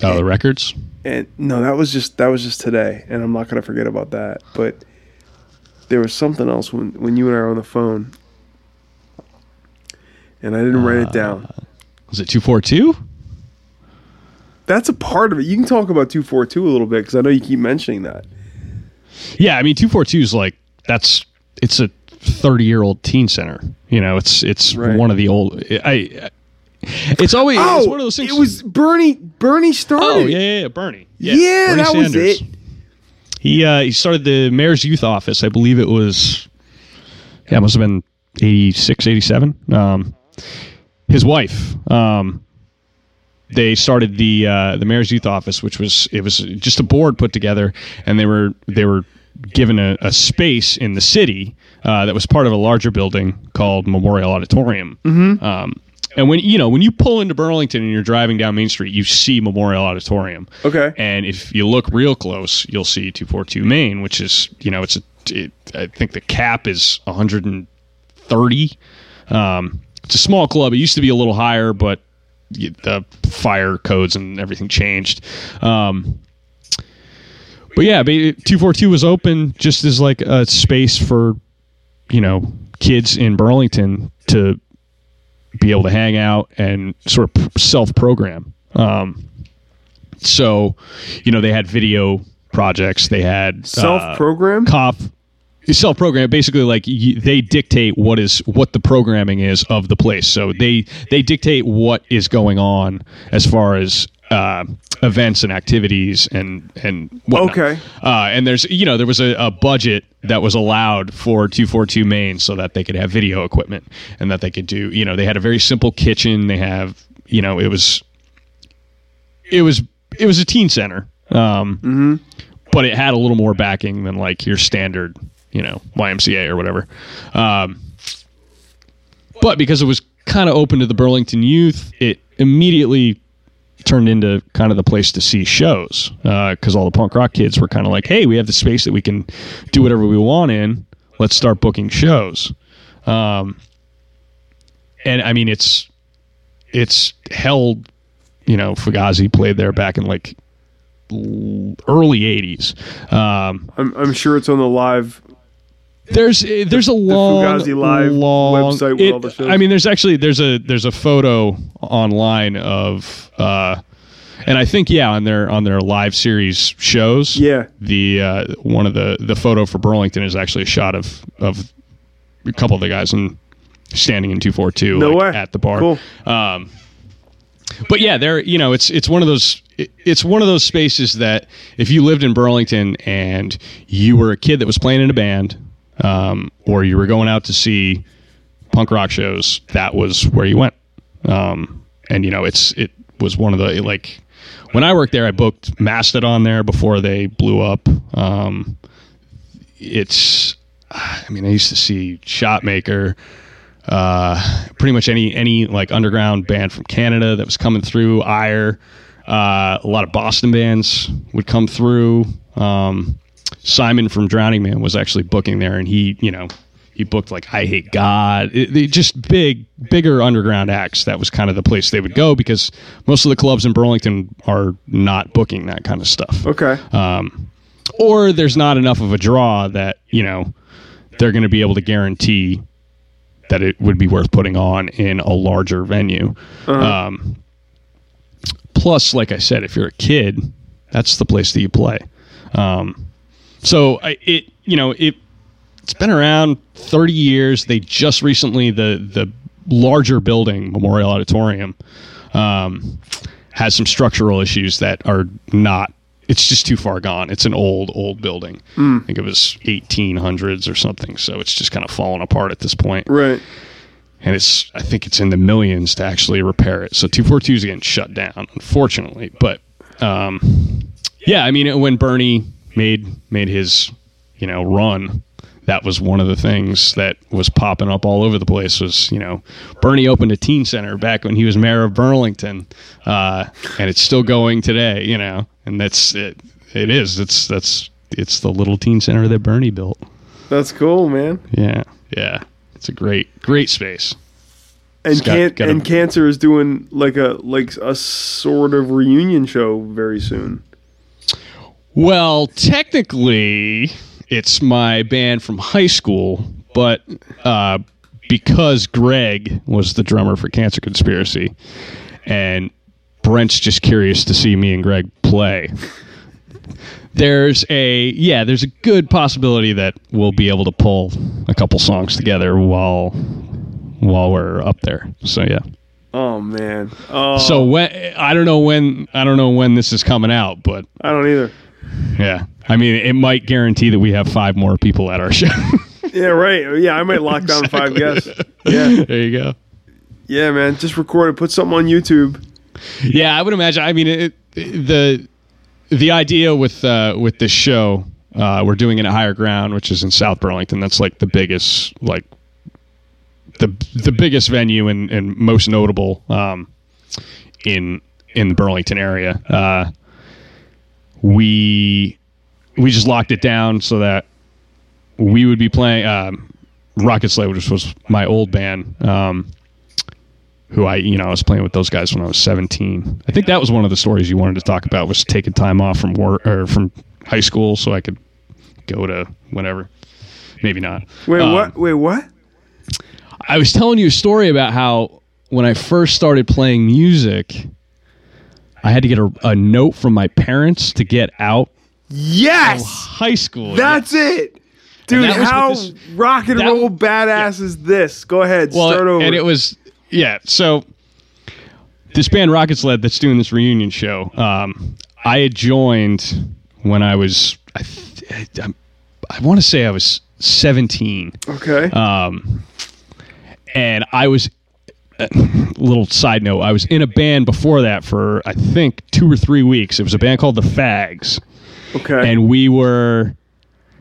Speaker 2: Oh, the records.
Speaker 1: And no, that was just that was just today, and I'm not gonna forget about that. But there was something else when when you and I were on the phone, and I didn't write it down.
Speaker 2: Was it two four two?
Speaker 1: That's a part of it. You can talk about two four two a little bit because I know you keep mentioning that.
Speaker 2: Yeah, I mean two four two is like that's it's a thirty year old teen center. You know, it's it's
Speaker 1: Right.
Speaker 2: one of the old. I. It's always
Speaker 1: Oh,
Speaker 2: it's one of those things.
Speaker 1: it was Bernie. Bernie started.
Speaker 2: Oh yeah, yeah, yeah Bernie.
Speaker 1: Yeah,
Speaker 2: Bernie
Speaker 1: that was
Speaker 2: Sanders.
Speaker 1: it.
Speaker 2: He uh, he started the mayor's youth office. I believe it was yeah, it must have been 86, 87. Um, his wife. Um, they started the uh, the mayor's youth office, which was it was just a board put together, and they were they were given a, a space in the city uh, that was part of a larger building called Memorial Auditorium.
Speaker 1: Mm-hmm.
Speaker 2: Um, and when you know when you pull into Burlington and you're driving down Main Street, you see Memorial Auditorium.
Speaker 1: Okay.
Speaker 2: And if you look real close, you'll see 242 Main, which is you know it's a it, I think the cap is 130. Um, it's a small club. It used to be a little higher, but the fire codes and everything changed. Um, but yeah, 242 was open just as like a space for you know kids in Burlington to be able to hang out and sort of self program. Um, so, you know, they had video projects. They had
Speaker 1: Self-program?
Speaker 2: uh, cop self program. Basically, like y- they dictate what is what the programming is of the place. So they they dictate what is going on as far as uh, events and activities and and whatnot.
Speaker 1: Okay.
Speaker 2: Uh, and there's you know there was a, a budget that was allowed for 242 Main so that they could have video equipment and that they could do you know they had a very simple kitchen. They have you know it was it was it was a teen center. Um, But it had a little more backing than like your standard, you know, YMCA or whatever. Um, but because it was kind of open to the Burlington youth, it immediately turned into kind of the place to see shows because all the punk rock kids were kind of like, "Hey, we have the space that we can do whatever we want in. Let's start booking shows." Um, and I mean, it's it's held. You know, Fugazi played there back in like early '80s. Um,
Speaker 1: I'm, I'm sure it's on the live.
Speaker 2: There's uh, there's a long
Speaker 1: Fugazi Live
Speaker 2: long,
Speaker 1: website with
Speaker 2: it-
Speaker 1: all the shows.
Speaker 2: I mean, there's actually there's a there's a photo online of, uh, and I think yeah on their on their live series shows.
Speaker 1: Yeah.
Speaker 2: the uh, one of the the photo for Burlington is actually a shot of of a couple of the guys in standing in two four two at the bar.
Speaker 1: Cool.
Speaker 2: Um, but yeah, there you know it's it's one of those it's one of those spaces that if you lived in Burlington and you were a kid that was playing in a band, um, or you were going out to see punk rock shows, that was where you went. Um, and you know it's it was one of the like when I worked there, I booked Mastodon there before they blew up. Um, it's I mean I used to see Shotmaker uh, pretty much any any like underground band from Canada that was coming through. Ire, uh, a lot of Boston bands would come through. Um, Simon from Drowningman was actually booking there, and he, you know, he booked like I Hate God, it, it- just big, bigger underground acts. That was kind of the place they would go because most of the clubs in Burlington are not booking that kind of stuff
Speaker 1: Okay.
Speaker 2: um, or there's not enough of a draw that you know they're going to be able to guarantee that it would be worth putting on in a larger venue. Um, plus, like I said, if you're a kid, that's the place that you play. Um, so I, it you know it it's been around 30 years. They just recently the the larger building Memorial Auditorium um, has some structural issues that are not. It's just too far gone. It's an old old building. I think it was 1800s or something. So it's just kind of falling apart at this point.
Speaker 1: Right.
Speaker 2: And it's I think it's in the millions to actually repair it. So 242 is getting shut down, unfortunately. But um, yeah, I mean when Bernie made made his you know run that was one of the things that was popping up all over the place was you know bernie opened a teen center back when he was mayor of burlington uh, and it's still going today you know and that's it it is it's that's it's the little teen center that bernie built
Speaker 1: That's cool, man.
Speaker 2: yeah Yeah, it's a great, great space.
Speaker 1: And
Speaker 2: got-
Speaker 1: can
Speaker 2: got a-
Speaker 1: and cancer is doing like a like a sort of reunion show very soon.
Speaker 2: Well, technically, it's my band from high school, but uh, because Greg was the drummer for Cancer Conspiracy, and Brent's just curious to see me and Greg play. There's a yeah, there's a good possibility that we'll be able to pull a couple songs together while while we're up there. So yeah.
Speaker 1: Oh man. Oh,
Speaker 2: So when I don't know when I don't know when this is coming out, but
Speaker 1: I don't either.
Speaker 2: Yeah. I mean, it might guarantee that we have five more people at our show.
Speaker 1: Yeah, right. Yeah, I might lock down five guests. Yeah,
Speaker 2: there you go.
Speaker 1: yeah, man. Just record it. Put something on YouTube.
Speaker 2: Yeah, I would imagine. I mean, it, the the idea with uh, with this show, uh, we're doing it at Higher Ground, which is in South Burlington. That's like the biggest, like the the biggest venue and, and most notable um, in in the Burlington area. Uh, we we just locked it down so that we would be playing um, Rocket Sled, which was my old band. Um, who I, you know, I was playing with those guys when I was 17. I think that was one of the stories you wanted to talk about was taking time off from work or from high school so I could go to whatever. Maybe not.
Speaker 1: Wait,
Speaker 2: Um,
Speaker 1: what? Wait, what?
Speaker 2: I was telling you a story about how when I first started playing music, I had to get a, a note from my parents to get out
Speaker 1: Yes,
Speaker 2: high school.
Speaker 1: that's it, dude. How
Speaker 2: this-
Speaker 1: rock and
Speaker 2: that-
Speaker 1: roll badass is this? Go ahead,
Speaker 2: well,
Speaker 1: start over.
Speaker 2: and it was yeah. So this band Rocket Sled that's doing this reunion show, um, I had joined when I was I, I, I want to say I was seventeen.
Speaker 1: okay.
Speaker 2: Um, and I was little side note. I was in a band before that for I think two or three weeks. It was a band called the Fags,
Speaker 1: okay.
Speaker 2: and we were.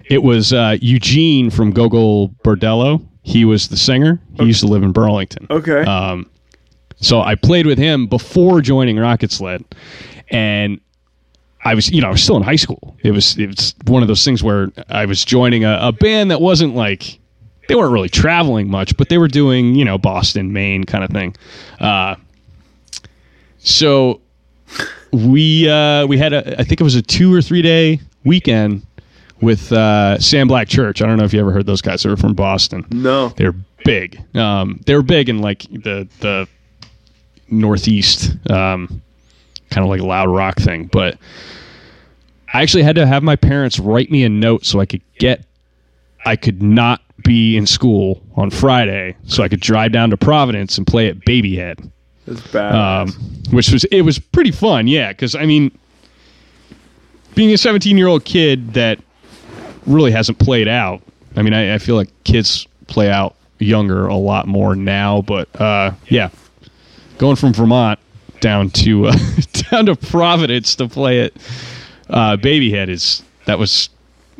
Speaker 2: It was uh, Eugene from Gogol Bordello. He was the singer. He used to live in Burlington.
Speaker 1: okay.
Speaker 2: Um, so I played with him before joining Rocket Sled, and I was, you know, I was still in high school. It was, it was one of those things where I was joining a, a band that wasn't like they weren't really traveling much, but they were doing, you know, Boston, Maine kind of thing. Uh, so we uh, we had a, I think it was a two or three day weekend with uh, Sam Black Church. I don't know if you ever heard those guys. They were from Boston.
Speaker 1: no.
Speaker 2: They're big. Um, they were big in like the the northeast, um, kind of like a loud rock thing. But I actually had to have my parents write me a note so I could get, I could not be in school on Friday, so I could drive down to Providence and play at Babyhead
Speaker 1: That's bad.
Speaker 2: um, which was it was pretty fun. Yeah, because I mean, being a 17 year old kid that really hasn't played out. I mean, I, I feel like kids play out younger a lot more now, but uh, yeah, going from Vermont down to uh, down to Providence to play at uh, Babyhead is that was.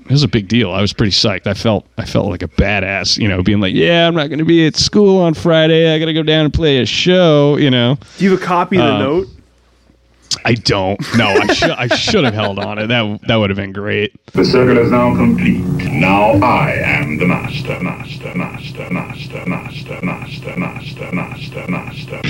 Speaker 2: It was a big deal. I was pretty psyched. I felt I felt like a badass, you know, being like, "Yeah, I'm not going to be at school on Friday. I got to go down and play a show," you know.
Speaker 1: Do you have a copy of the
Speaker 2: uh,
Speaker 1: note?
Speaker 2: I don't. No, I should. I should have held on it. That that would have been great.
Speaker 11: The circle is now complete. Now I am the master, master, master, master, master, master, master, master, master, master.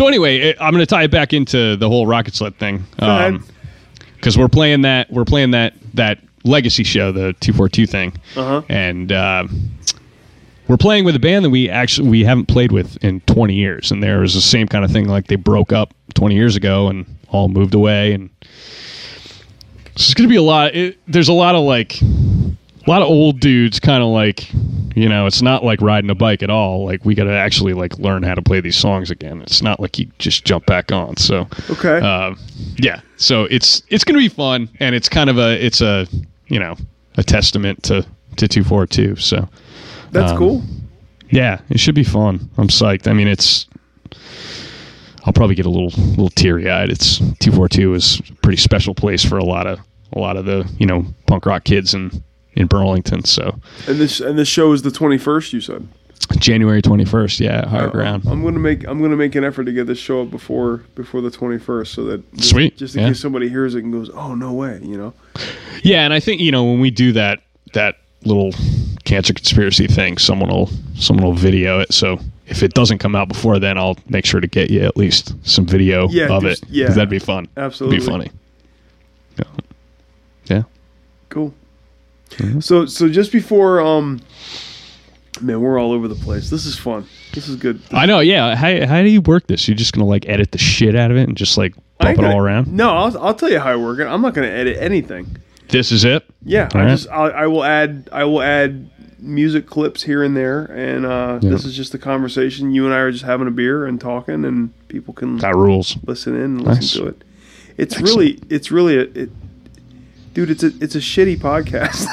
Speaker 2: So anyway, I'm going to tie it back into the whole rocket sled thing. because we're playing that we're playing that that legacy show, the two four two thing,
Speaker 1: Uh-huh.
Speaker 2: and uh, we're playing with a band that we actually we haven't played with in 20 years, and there was the same kind of thing like they broke up 20 years ago and all moved away, and so it's going to be a lot. It, there's a lot of like a lot of old dudes, kind of like you know, it's not like riding a bike at all. Like we got to actually like learn how to play these songs again. It's not like you just jump back on. So
Speaker 1: Okay.
Speaker 2: uh, yeah, so it's it's gonna be fun, and it's kind of a it's a you know a testament to to two four two. So
Speaker 1: That's
Speaker 2: um,
Speaker 1: cool.
Speaker 2: yeah, it should be fun. I'm psyched. I mean, it's I'll probably get a little little teary eyed. It's two four two is a pretty special place for a lot of a lot of the you know punk rock kids in in Burlington. So
Speaker 1: And this and this show is the 21st. You said.
Speaker 2: January twenty first, yeah, higher uh, ground.
Speaker 1: I'm gonna make I'm gonna make an effort to get this show up before before the 21st, so that just,
Speaker 2: Sweet,
Speaker 1: just in
Speaker 2: yeah.
Speaker 1: case somebody hears it and goes, "Oh no way," you know.
Speaker 2: Yeah, and I think you know when we do that that little cancer conspiracy thing, someone will someone will video it. So if it doesn't come out before then, I'll make sure to get you at least some video
Speaker 1: Yeah,
Speaker 2: of
Speaker 1: just-
Speaker 2: it.
Speaker 1: yeah.
Speaker 2: that'd be fun.
Speaker 1: Absolutely.
Speaker 2: It'd be funny. Yeah. Yeah.
Speaker 1: Cool.
Speaker 2: Mm-hmm.
Speaker 1: So so just before um, man, we're all over the place. This is fun. This is good.
Speaker 2: I know. Yeah. How how do you work this? You're just gonna like edit the shit out of it and just like bump it
Speaker 1: gonna-
Speaker 2: all around.
Speaker 1: No, I'll, I'll tell you how I work it. I'm not going to edit anything.
Speaker 2: This is it.
Speaker 1: Yeah,
Speaker 2: All
Speaker 1: I
Speaker 2: right.
Speaker 1: just I, I will add I will add music clips here and there, and uh,
Speaker 2: Yeah.
Speaker 1: this is just a conversation. You and I are just having a beer and talking, and people can
Speaker 2: That rules.
Speaker 1: listen in and listen
Speaker 2: Nice.
Speaker 1: to it. It's really it's really a it, dude. It's a it's a shitty podcast.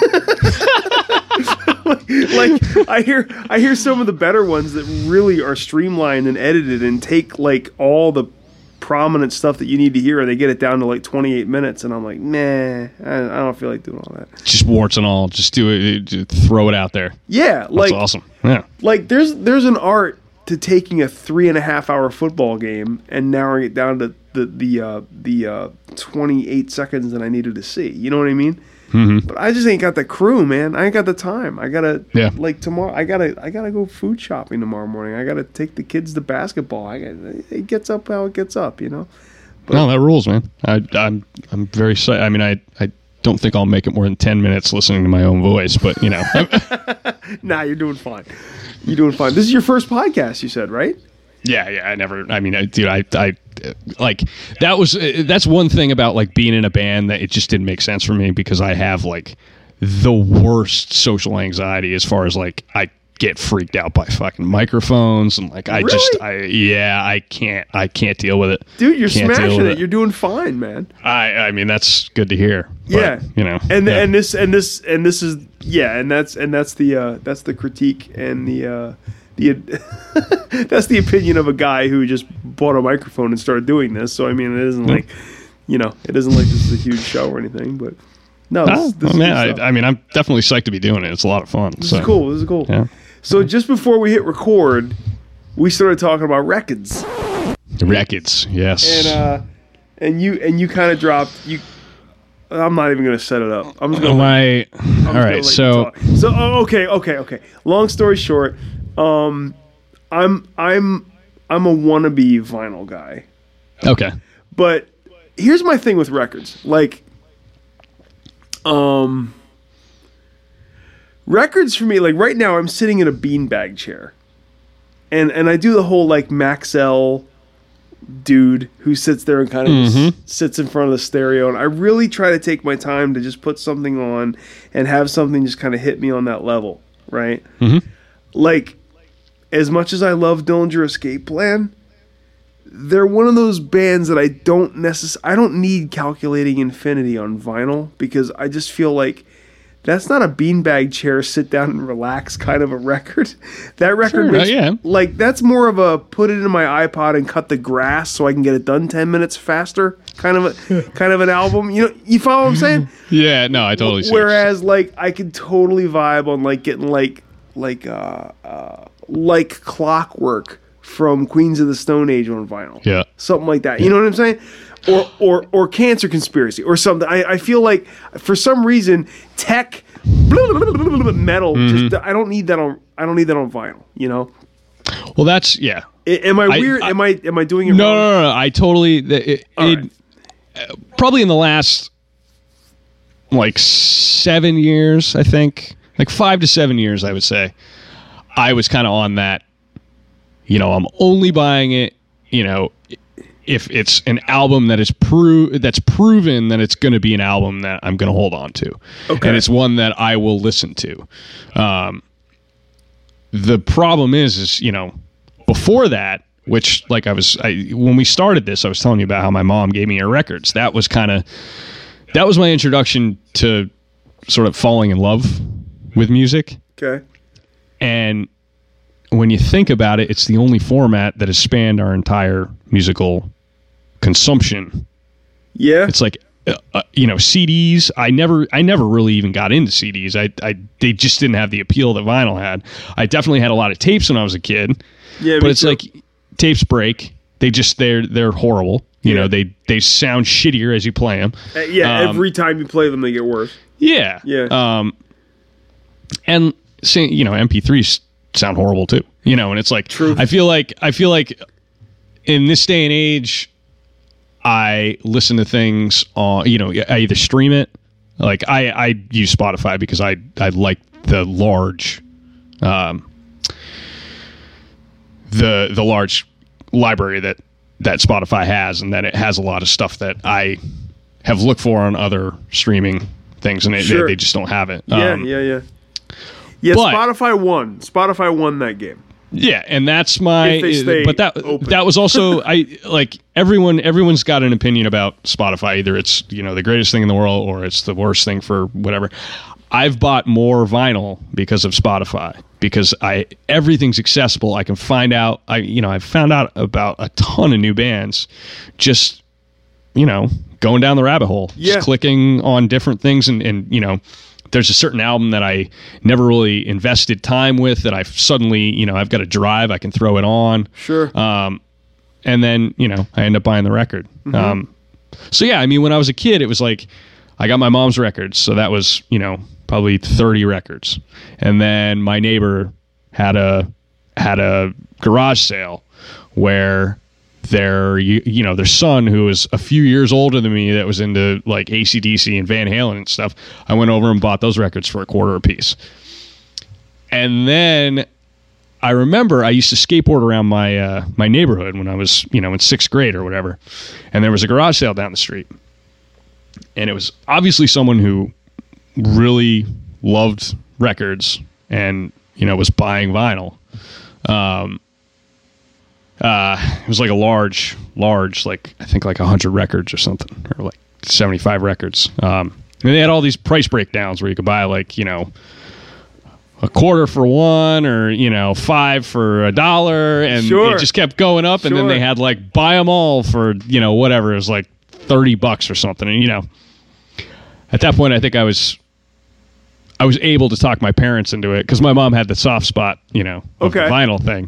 Speaker 1: like, like, I hear I hear some of the better ones that really are streamlined and edited and take like all the prominent stuff that you need to hear and they get it down to like 28 minutes and I'm like nah I, I don't feel like doing all that
Speaker 2: Just warts and all. Just do it. Just throw it out there.
Speaker 1: yeah
Speaker 2: That's
Speaker 1: like
Speaker 2: awesome. Yeah.
Speaker 1: like there's there's an art to taking a three and a half hour football game and narrowing it down to the the uh, the uh, 28 seconds that I needed to see. You know what I mean?
Speaker 2: Mm-hmm.
Speaker 1: But I just ain't got the crew, man. I ain't got the time. I gotta
Speaker 2: Yeah.
Speaker 1: like tomorrow. I gotta I gotta go food shopping tomorrow morning. I gotta take the kids to basketball. I got it gets up how it gets up. You know.
Speaker 2: no, that rules, man. I, I'm I'm very. I mean, I I don't think I'll make it more than ten minutes listening to my own voice, but you know,
Speaker 1: Nah, you're doing fine. You're doing fine. This is your first podcast, you said, right?
Speaker 2: yeah, yeah. I never. I mean, I, dude, I I like that was uh, that's one thing about like being in a band that it just didn't make sense for me because I have like the worst social anxiety as far as like I get freaked out by fucking microphones and like I just I yeah I can't I can't deal with it.
Speaker 1: Dude, you're
Speaker 2: Can't
Speaker 1: smashing
Speaker 2: with
Speaker 1: it. You're doing fine, man.
Speaker 2: I I mean that's good to hear. but,
Speaker 1: yeah
Speaker 2: you know,
Speaker 1: and
Speaker 2: yeah.
Speaker 1: and this and this and this is yeah and that's and that's the uh that's the critique and the uh the that's the opinion of a guy who just bought a microphone and started doing this so i mean it isn't like you know it isn't like this is a huge show or anything but no this,
Speaker 2: Oh,
Speaker 1: this is
Speaker 2: man. I, I mean, I'm definitely psyched to be doing it. It's a lot of fun.
Speaker 1: this
Speaker 2: so.
Speaker 1: is cool this is cool
Speaker 2: Yeah.
Speaker 1: So just before we hit record we started talking about records.
Speaker 2: Records, yes.
Speaker 1: and uh and you and you kind of dropped you i'm not even gonna set it up. I'm just gonna
Speaker 2: Am
Speaker 1: let-
Speaker 2: All right, so
Speaker 1: so oh, okay, okay, okay. Long story short, um, I'm I'm I'm a wannabe vinyl guy,
Speaker 2: okay,
Speaker 1: but here's my thing with records. Like, um, records for me, like right now, I'm sitting in a beanbag chair, and and I do the whole like Maxell dude who sits there and kind of just mm-hmm. sits in front of the stereo. And I really try to take my time to just put something on and have something just kind of hit me on that level, right? Mm-hmm. Like as much as I love Dillinger Escape Plan, they're one of those bands that I don't necess- I don't need Calculating Infinity on vinyl because I just feel like that's not a beanbag chair, sit down and relax kind of a record. That record
Speaker 2: Sure,
Speaker 1: makes,
Speaker 2: yeah.
Speaker 1: like that's more of a put it in my iPod and cut the grass so I can get it done ten minutes faster kind of a kind of an album. You know, you follow what I'm saying?
Speaker 2: yeah, no, I totally see.
Speaker 1: Whereas like I could totally vibe on like getting like like uh, uh like clockwork from Queens of the Stone Age on vinyl.
Speaker 2: Yeah.
Speaker 1: Something like that. You know what I'm saying? Or or or cancer conspiracy or something. I, I feel like for some reason tech metal
Speaker 2: Mm-hmm.
Speaker 1: just I don't need that on I don't need that on vinyl, you know?
Speaker 2: Well, that's yeah.
Speaker 1: I- am I
Speaker 2: I-
Speaker 1: weird?
Speaker 2: I-
Speaker 1: am I am I doing it
Speaker 2: No,
Speaker 1: wrong?
Speaker 2: no, no, no. I totally. It, it,
Speaker 1: right.
Speaker 2: uh, probably in the last like seven years, I think, like five to seven years, I would say. I was kind of on that. You know, I'm only buying it. You know, if it's an album that is pro- that's proven that it's going to be an album that I'm going to hold on to,
Speaker 1: Okay.
Speaker 2: and it's one that I will listen to. Um, the problem is, is you know, before that, which like I was, I when we started this, I was telling you about how my mom gave me her records. That was kind of that was my introduction to sort of falling in love with music.
Speaker 1: Okay.
Speaker 2: And when you think about it, it's the only format that has spanned our entire musical consumption.
Speaker 1: Yeah.
Speaker 2: It's like uh, uh, you know CDs. I never, I never really even got into CDs. I, I, they just didn't have the appeal that vinyl had. I definitely had a lot of tapes when I was a kid,
Speaker 1: Yeah.
Speaker 2: but it's
Speaker 1: too.
Speaker 2: like tapes break. They just they're they're horrible. You
Speaker 1: Yeah.
Speaker 2: know they they sound shittier as you play them.
Speaker 1: Uh, yeah.
Speaker 2: um,
Speaker 1: every time you play them, they get worse.
Speaker 2: Yeah.
Speaker 1: Yeah.
Speaker 2: Um, and you know, MP3s sound horrible too. You know, and it's like
Speaker 1: Truth.
Speaker 2: I feel like I feel like in this day and age, I listen to things on. You know, I either stream it. Like I I use Spotify because I I like the large, um, the the large library that that Spotify has, and that it has a lot of stuff that I have looked for on other streaming things, and they,
Speaker 1: Sure.
Speaker 2: they, they just don't have it.
Speaker 1: Yeah.
Speaker 2: Um,
Speaker 1: yeah. Yeah. Yeah.
Speaker 2: but-
Speaker 1: Spotify won. Spotify won that game.
Speaker 2: Yeah, and that's my.
Speaker 1: Uh, stay
Speaker 2: but that
Speaker 1: open.
Speaker 2: that was also I like everyone. Everyone's got an opinion about Spotify. Either it's you know the greatest thing in the world, or it's the worst thing for whatever. I've bought more vinyl because of Spotify because I everything's accessible. I can find out. I you know I've found out about a ton of new bands, just you know going down the rabbit hole,
Speaker 1: Yeah.
Speaker 2: just clicking on different things, and and you know there's a certain album that I never really invested time with that I've suddenly, you know, I've got a drive, I can throw it on.
Speaker 1: Sure.
Speaker 2: Um, and then, you know, I end up buying the record. Um, so yeah, I mean, when I was a kid, it was like, I got my mom's records. So that was, you know, probably 30 records. And then my neighbor had a, had a garage sale where their you, you know their son who was a few years older than me that was into like ACDC and Van Halen and stuff I went over and bought those records for a quarter a piece and then I remember I used to skateboard around my uh, my neighborhood when I was you know in sixth grade or whatever and there was a garage sale down the street. And it was obviously someone who really loved records and you know was buying vinyl. Um, uh, it was like a large, large, like I think like hundred records or something, or like seventy five records. Um, and they had all these price breakdowns where you could buy like you know a quarter for one, or you know five for a dollar, and
Speaker 1: Sure.
Speaker 2: it just kept going up. And then they had like buy them all for you know whatever. It was like thirty bucks or something, and you know at that point I think I was. I was able to talk my parents into it because my mom had the soft spot, you know, of the
Speaker 1: Okay.
Speaker 2: vinyl thing.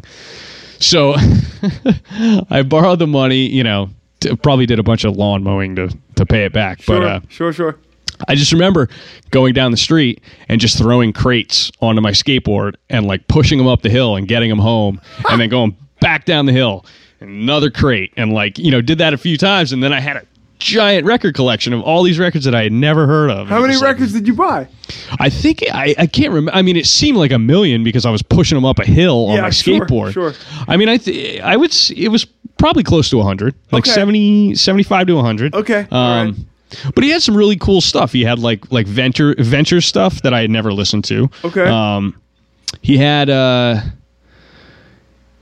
Speaker 2: So I borrowed the money, you know, t- probably did a bunch of lawn mowing to, to pay it back.
Speaker 1: Sure.
Speaker 2: But uh,
Speaker 1: sure. Sure.
Speaker 2: I just remember going down the street and just throwing crates onto my skateboard and like pushing them up the hill and getting them home and then going back down the hill, another crate. And like, you know, did that a few times. And then I had a giant record collection of all these records that I had never heard of.
Speaker 1: How many
Speaker 2: like-
Speaker 1: records did you buy?
Speaker 2: I think I, I can't remember. I mean, it seemed like a million because I was pushing them up a hill on my
Speaker 1: sure,
Speaker 2: skateboard.
Speaker 1: sure.
Speaker 2: I mean, I th- I would. s- It was probably close to 100, like
Speaker 1: Okay.
Speaker 2: 70, 75 to 100.
Speaker 1: Okay,
Speaker 2: Um, but he had some really cool stuff. He had like like venture venture stuff that I had never listened to.
Speaker 1: Okay.
Speaker 2: Um, he had uh,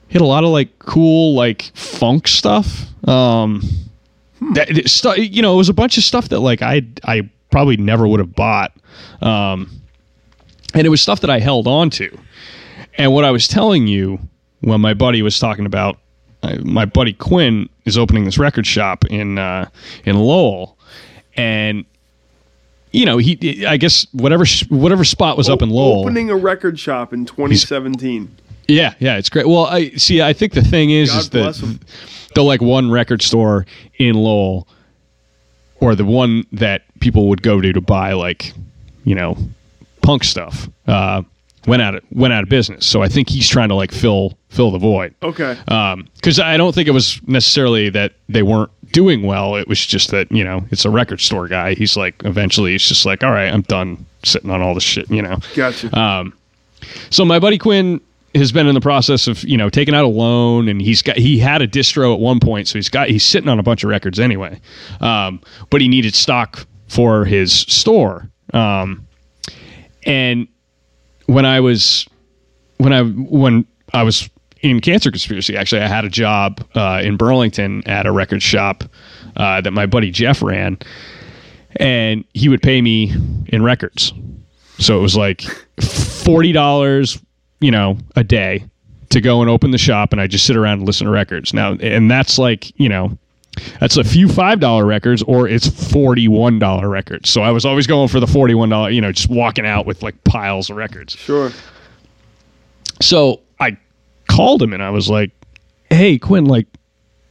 Speaker 2: he had a lot of like cool like funk stuff. Um,
Speaker 1: Hmm.
Speaker 2: that it, stu- you know, it was a bunch of stuff that like I I probably never would have bought. Um, and it was stuff that I held on to. And what I was telling you when my buddy was talking about uh, my buddy Quinn is opening this record shop in uh, in Lowell, and you know he I guess whatever whatever spot was up in Lowell.
Speaker 1: Opening a record shop in 2017.
Speaker 2: Yeah, yeah, it's great. Well, I see. I think the thing is,
Speaker 1: God
Speaker 2: is
Speaker 1: bless
Speaker 2: that. The like one record store in Lowell, or the one that people would go to to buy like, you know, punk stuff. Uh, went out of, went out of business. So I think he's trying to like fill fill the void.
Speaker 1: Okay.
Speaker 2: Um because I don't think it was necessarily that they weren't doing well. It was just that you know it's a record store guy. He's like eventually he's just like, all right, I'm done sitting on all this shit. You know.
Speaker 1: Gotcha.
Speaker 2: Um, so my buddy Quinn has been in the process of you know taking out a loan, and he's got he had a distro at one point, so he's got he's sitting on a bunch of records anyway, um, but he needed stock for his store, um, and when I was when I when I was in Cancer Conspiracy, actually, I had a job uh, in Burlington at a record shop uh, that my buddy Jeff ran, and he would pay me in records. So it was like forty dollars, you know, a day to go and open the shop, and I just sit around and listen to records. Now, and that's like you know, that's a few five dollar records, or it's forty one dollar records. So I was always going for the forty one dollar, you know, just walking out with like piles of records.
Speaker 1: Sure.
Speaker 2: So I called him and I was like, "Hey, Quinn, like,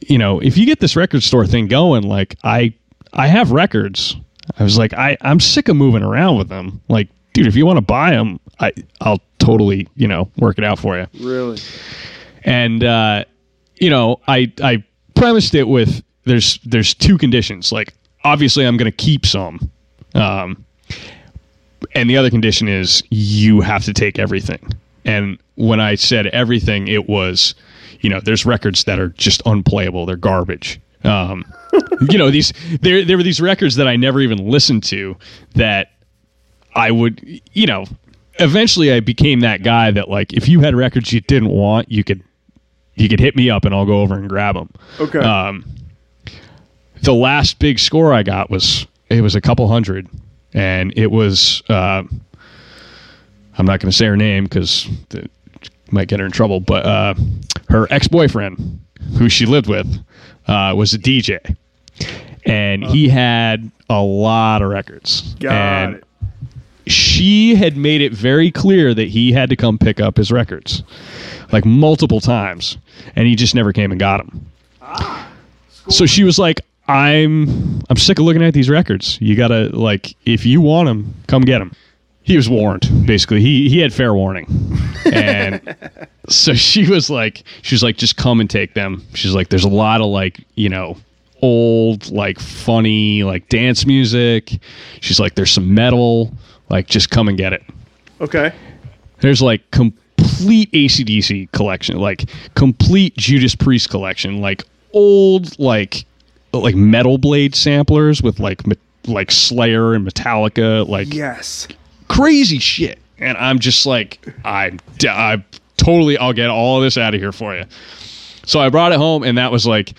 Speaker 2: you know, if you get this record store thing going, like, I I have records. I was like, I I'm sick of moving around with them. Like, dude, if you want to buy them, I I'll totally, you know, work it out for you.
Speaker 1: Really.
Speaker 2: And uh, you know, I I premised it with there's there's two conditions. Like, obviously, I'm going to keep some. Um, and the other condition is you have to take everything. And when I said everything, it was, you know, there's records that are just unplayable. They're garbage. Um, you know, these there there were these records that I never even listened to that I would, you know, eventually I became that guy that like if you had records you didn't want, you could you could hit me up and I'll go over and grab them.
Speaker 1: Okay.
Speaker 2: Um, the last big score I got was it was a couple hundred, and it was uh, I'm not going to say her name because might get her in trouble, but uh, her ex boyfriend, who she lived with, uh, was a DJ, and he had a lot of records.
Speaker 1: Got
Speaker 2: and
Speaker 1: it.
Speaker 2: She had made it very clear that he had to come pick up his records, like multiple times, and he just never came and got them. Ah, so she was like, "I'm I'm sick of looking at these records. You gotta like, if you want them, come get them." He was warned. Basically, he he had fair warning, and so she was like, she was like, "Just come and take them." She's like, "There's a lot of like, you know." old like funny like dance music she's like there's some metal like just come and get it
Speaker 1: Okay.
Speaker 2: there's like complete ACDC collection, like complete Judas Priest collection, like old like like metal blade samplers with like like Slayer and Metallica, like
Speaker 1: Yes.
Speaker 2: crazy shit. And I'm just like, I'm, d- I totally, I'll get all this out of here for you. So I brought it home, and that was like,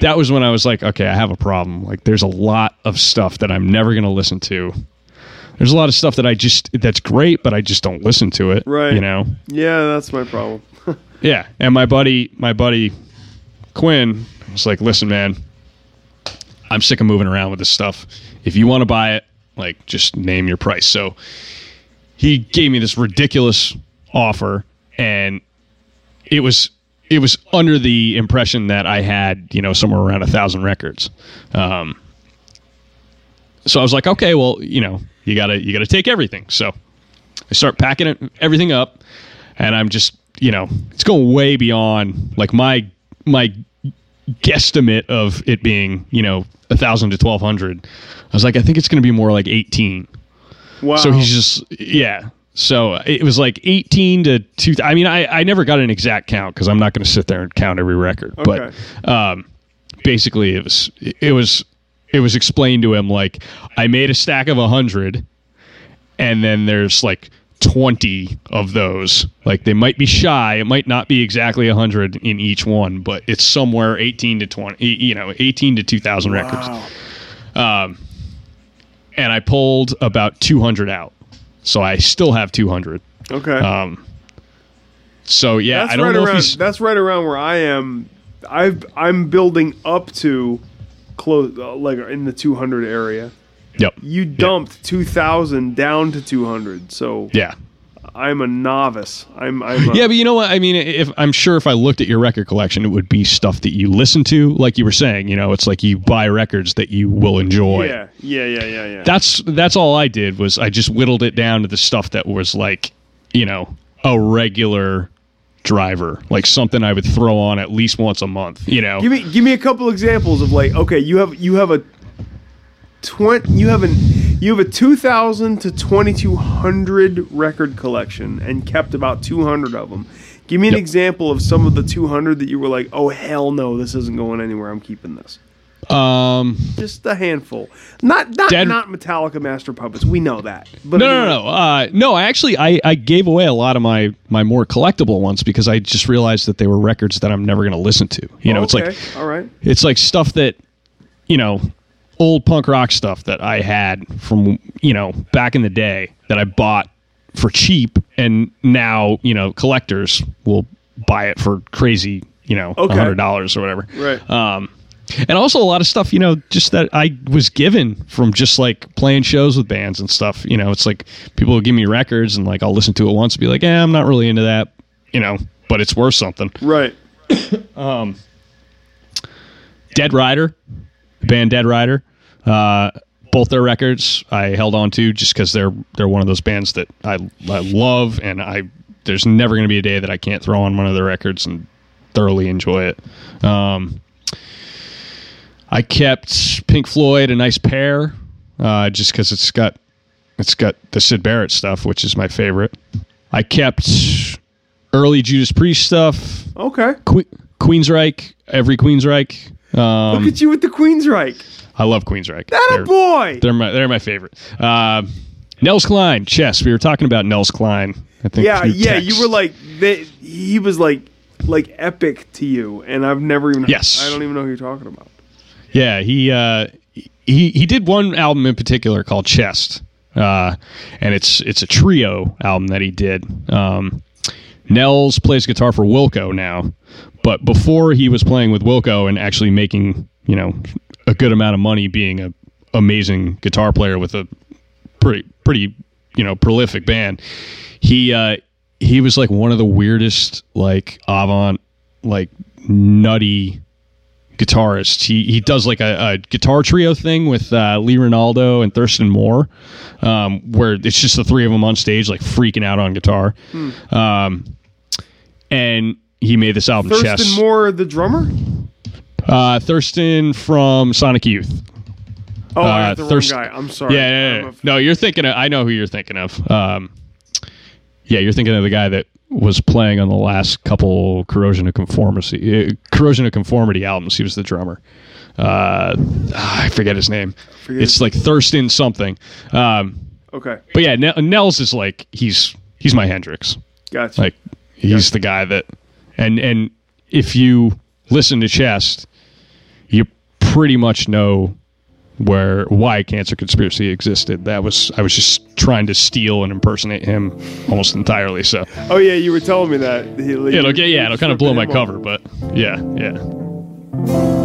Speaker 2: that was when I was like, okay, I have a problem. Like, there's a lot of stuff that I'm never going to listen to. There's a lot of stuff that I just, that's great, but I just don't listen to it.
Speaker 1: Right.
Speaker 2: You know?
Speaker 1: Yeah, that's my problem.
Speaker 2: Yeah. And my buddy, my buddy Quinn was like, listen, man, I'm sick of moving around with this stuff. If you want to buy it, like, just name your price. So he gave me this ridiculous offer, and it was it was under the impression that I had, you know, somewhere around a thousand records. Um, so I was like, okay, well, you know, you gotta you gotta take everything. So I start packing it, everything up, and I'm just, you know, it's going way beyond like my my guesstimate of it being, you know, a thousand to twelve hundred. I was like, I think it's going to be more like eighteen.
Speaker 1: Wow.
Speaker 2: So he's just yeah. So it was like 18 to 2 I mean I I never got an exact count cuz I'm not going to sit there and count every record.
Speaker 1: Okay.
Speaker 2: But um basically it was it was it was explained to him like I made a stack of 100 and then there's like 20 of those. Like they might be shy, it might not be exactly 100 in each one, but it's somewhere 18 to 20, you know, 18 to 2000 records. Um and I pulled about 200 out. So I still have 200.
Speaker 1: Okay.
Speaker 2: Um, so yeah,
Speaker 1: that's
Speaker 2: I don't
Speaker 1: right
Speaker 2: know
Speaker 1: around,
Speaker 2: if he's
Speaker 1: That's right around where I am. I've I'm building up to close uh, like in the 200 area.
Speaker 2: Yep.
Speaker 1: You dumped 2000 down to 200. So
Speaker 2: Yeah.
Speaker 1: I'm a novice. I'm I'm a,
Speaker 2: Yeah, but you know what? I mean, if I'm sure if I looked at your record collection, it would be stuff that you listen to, like you were saying. You know, it's like you buy records that you will enjoy.
Speaker 1: yeah, yeah, yeah, yeah, yeah.
Speaker 2: That's that's all I did was I just whittled it down to the stuff that was like, you know, a regular driver, like something I would throw on at least once a month. You know,
Speaker 1: Give me give me a couple examples of like okay, you have you have a twenty you have an you have a two thousand to twenty two hundred record collection and kept about two hundred of them. Give me an
Speaker 2: Yep.
Speaker 1: example of some of the two hundred that you were like, oh hell no, this isn't going anywhere. I'm keeping this.
Speaker 2: Um,
Speaker 1: Just a handful. Not not
Speaker 2: Dead-
Speaker 1: not Metallica Master Puppets. We know that. But
Speaker 2: no,
Speaker 1: I
Speaker 2: no, no, no. Uh, no, I actually I, I gave away a lot of my my more collectible ones because I just realized that they were records that I'm never going to listen to. You know, it's
Speaker 1: okay,
Speaker 2: like
Speaker 1: all right.
Speaker 2: it's like stuff that you know old punk rock stuff that i had from you know back in the day that i bought for cheap and now you know collectors will buy it for crazy you know a
Speaker 1: Okay.
Speaker 2: hundred dollars or whatever
Speaker 1: Right.
Speaker 2: um and also a lot of stuff you know just that i was given from just like playing shows with bands and stuff you know it's like people will give me records and like i'll listen to it once and be like eh, i'm not really into that you know but it's worth something
Speaker 1: Right.
Speaker 2: Dead Rider, the band Dead Rider. Uh, both their records I held on to just because they're they're one of those bands that I, I love, and I there's never going to be a day that I can't throw on one of their records and thoroughly enjoy it. Um, I kept Pink Floyd a nice pair, uh, just because it's got it's got the Syd Barrett stuff, which is my favorite. I kept early Judas Priest stuff,
Speaker 1: Okay.
Speaker 2: que- Queensryche, every Queensryche. Um,
Speaker 1: Look at you with the Queensryche.
Speaker 2: I love Queensryche.
Speaker 1: That
Speaker 2: They're-
Speaker 1: boy.
Speaker 2: They're my they're my favorite. Um Nels Cline, Chest. We were talking about Nels Cline. I think.
Speaker 1: Yeah, yeah.
Speaker 2: text.
Speaker 1: You were like they, he was like like epic to you, and I've never even.
Speaker 2: Yes.
Speaker 1: I don't even know who you're talking about.
Speaker 2: Yeah, he uh, he he did one album in particular called Chest, uh, and it's it's a trio album that he did. Um, Nels plays guitar for Wilco now, but before he was playing with Wilco and actually making you know a good amount of money, being a amazing guitar player with a pretty pretty you know prolific band, he uh, he was like one of the weirdest like avant like nutty guitarist. He he does like a, a guitar trio thing with uh, Lee Ranaldo and Thurston Moore, um, where it's just the three of them on stage like freaking out on guitar. Um, and he made this album.
Speaker 1: Thurston
Speaker 2: Chest.
Speaker 1: Moore, the drummer.
Speaker 2: Uh, Thurston from Sonic Youth.
Speaker 1: Oh, I
Speaker 2: Uh,
Speaker 1: the
Speaker 2: Thirst-
Speaker 1: wrong guy. I'm sorry.
Speaker 2: Yeah, yeah, yeah. No, you're thinking. Of, I know who you're thinking of. Um, yeah, you're thinking of the guy that was playing on the last couple corrosion of conformity uh, corrosion of conformity albums. He was the drummer. Uh, ah, I forget his name.
Speaker 1: Forget
Speaker 2: it's
Speaker 1: his-
Speaker 2: like Thurston something. Um,
Speaker 1: okay,
Speaker 2: but yeah, Nel- Nels is like he's he's my Hendrix.
Speaker 1: gotcha.
Speaker 2: Like he's the guy that, and and if you listen to Chest, you pretty much know where why Cancer Conspiracy existed. That was I was just trying to steal and impersonate him almost entirely. So
Speaker 1: oh yeah, you were telling me that. He,
Speaker 2: it'll get yeah, it'll kind of blow my cover, but yeah, yeah.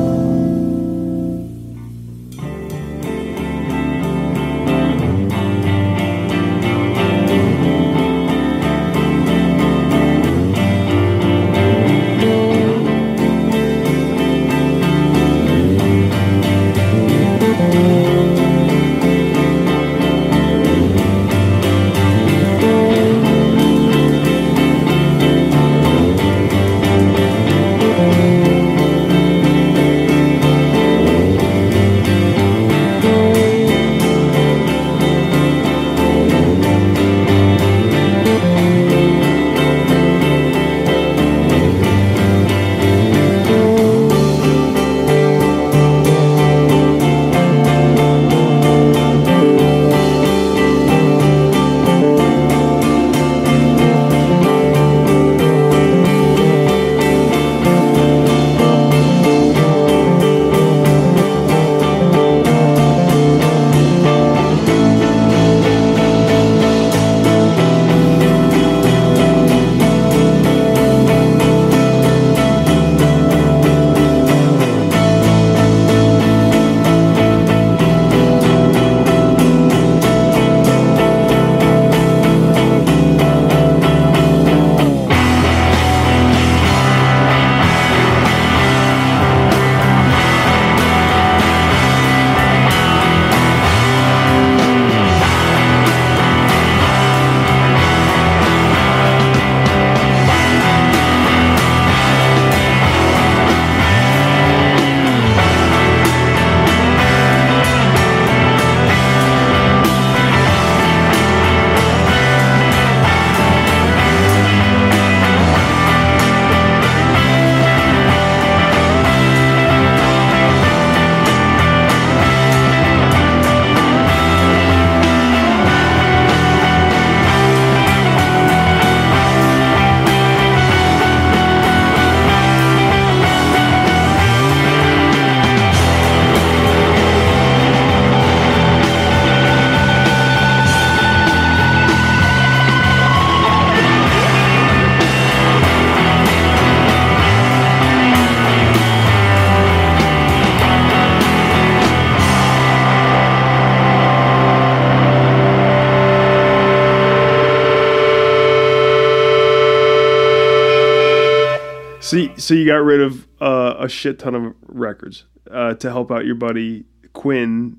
Speaker 1: So, you- got rid of uh, a shit ton of records uh, to help out your buddy Quinn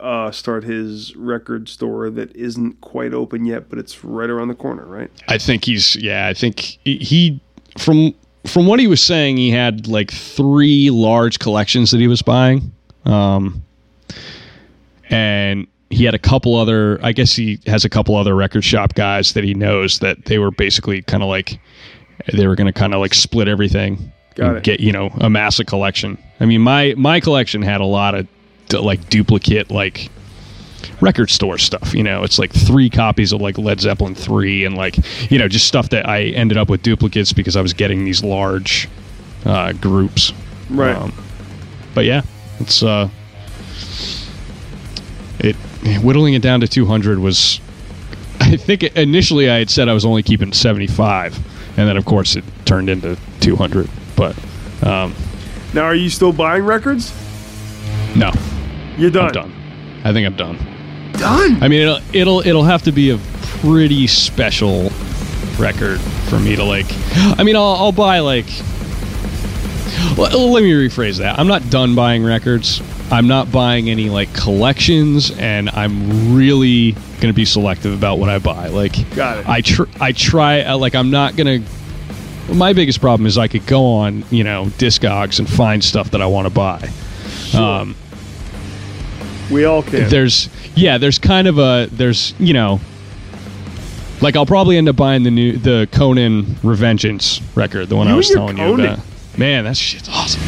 Speaker 1: uh, start his record store that isn't quite open yet, but it's right around the corner, right?
Speaker 2: I think he's yeah. I think he, from from what he was saying, he had like three large collections that he was buying, um, and he had a couple other. I guess he has a couple other record shop guys that he knows that they were basically kind of like they were going to kind of like split everything.
Speaker 1: Got
Speaker 2: and
Speaker 1: it.
Speaker 2: Get you know amass a collection. I mean my my collection had a lot of d- like duplicate like record store stuff. You know, it's like three copies of like Led Zeppelin three, and like you know, just stuff that I ended up with duplicates because I was getting these large uh, groups.
Speaker 1: Right.
Speaker 2: but yeah, it's uh, it whittling it down to two hundred was. I think initially I had said I was only keeping seventy five, and then of course it turned into two hundred. But um,
Speaker 1: Now, are you still buying records?
Speaker 2: no,
Speaker 1: You're done.
Speaker 2: I'm done. I think I'm done.
Speaker 1: Done.
Speaker 2: I mean, it'll it'll it'll have to be a pretty special record for me to like. I mean, I'll, I'll buy like. Well, let me rephrase that. I'm not done buying records. I'm not buying any like collections, and I'm really gonna be selective about what I buy. Like,
Speaker 1: Got it.
Speaker 2: I tr- I try uh, like I'm not gonna. My biggest problem is I could go on you know Discogs and find stuff that I want to buy. Um,
Speaker 1: We all can.
Speaker 2: there's yeah there's kind of a there's you know like i'll probably end up buying the new the conan revengeance record the one
Speaker 1: You
Speaker 2: i was telling you
Speaker 1: Conan.
Speaker 2: about man that shit's awesome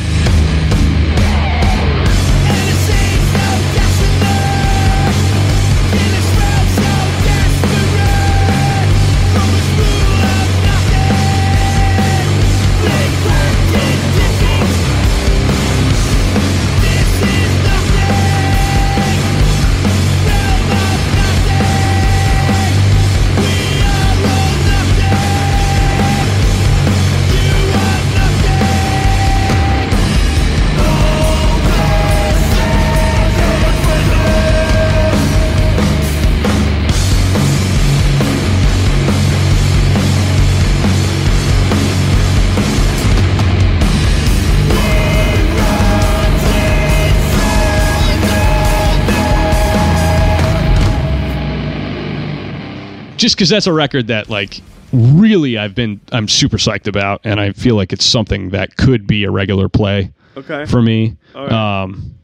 Speaker 2: just because that's a record that like really i've been i'm super psyched about and i feel like it's something that could be a regular play
Speaker 1: okay.
Speaker 2: for me
Speaker 1: right.
Speaker 2: um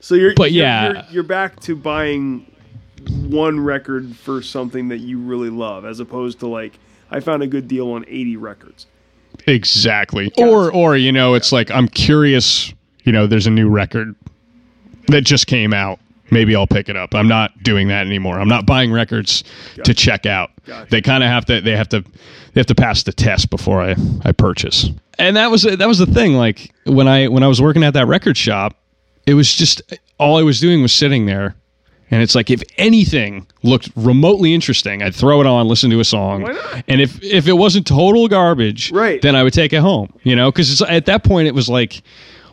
Speaker 1: so you're,
Speaker 2: but
Speaker 1: you're-
Speaker 2: yeah.
Speaker 1: you're, you're back to buying one record for something that you really love, as opposed to like I found a good deal on 80 records.
Speaker 2: Exactly. Or or you know, it's like I'm curious, you know, there's a new record that just came out. Maybe I'll pick it up. I'm not doing that anymore. I'm not buying records to check out.
Speaker 1: Gotcha.
Speaker 2: They kind of have to they have to they have to pass the test before I I purchase. And that was that was the thing like when I when I was working at that record shop, it was just all I was doing was sitting there and it's like if anything looked remotely interesting, I'd throw it on, listen to a song, and if if it wasn't total garbage,
Speaker 1: Right.
Speaker 2: then I would take it home. You know, because at that point it was like,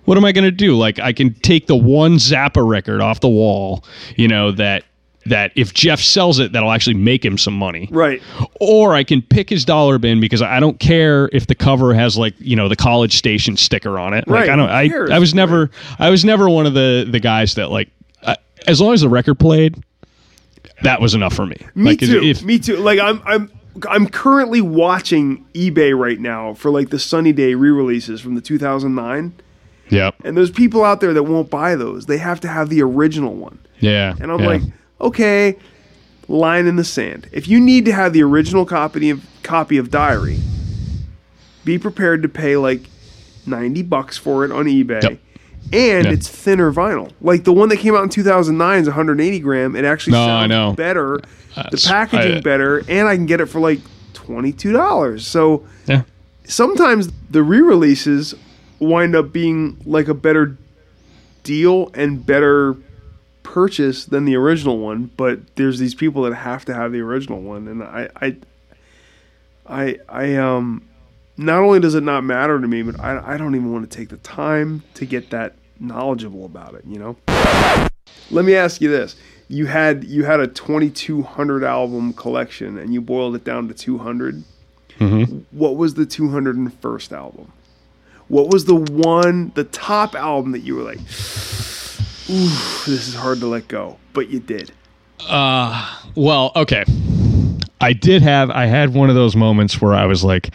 Speaker 2: what am I going to do? Like I can take the one Zappa record off the wall, you know that that if Jeff sells it, that'll actually make him some money.
Speaker 1: Right.
Speaker 2: Or I can pick his dollar bin because I don't care if the cover has like you know the College Station sticker on it. Like
Speaker 1: Right,
Speaker 2: I don't. I? I was never I was never one of the the guys that like I, as long as the record played, that was enough for me.
Speaker 1: Me
Speaker 2: like
Speaker 1: too.
Speaker 2: If,
Speaker 1: Me too. Like I'm I'm I'm currently watching eBay right now for like the Sunny Day re-releases from the 2009,
Speaker 2: yep.
Speaker 1: and there's people out there that won't buy those. They have to have the original one.
Speaker 2: Yeah.
Speaker 1: And I'm
Speaker 2: yeah.
Speaker 1: like, okay, line in the sand. If you need to have the original copy of copy of Diary, be prepared to pay like 90 bucks for it on eBay.
Speaker 2: Yep.
Speaker 1: And
Speaker 2: Yeah.
Speaker 1: it's thinner vinyl. Like the one that came out in 2009 is 180 gram. It actually
Speaker 2: No, I know.
Speaker 1: better.
Speaker 2: That's-
Speaker 1: the packaging
Speaker 2: I- uh,
Speaker 1: better, and I can get it for like $22. So
Speaker 2: yeah.
Speaker 1: sometimes the re-releases wind up being like a better deal and better purchase than the original one but there's these people that have to have the original one and i i i, I um not only does it not matter to me but I, I don't even want to take the time to get that knowledgeable about it you know let me ask you this you had you had a 2200 album collection and you boiled it down to 200
Speaker 2: Mm-hmm.
Speaker 1: What was the 201st album? What was the one, the top album that you were like, this is hard to let go, but you did?
Speaker 2: Uh, well, okay. I did have, I had one of those moments where I was like,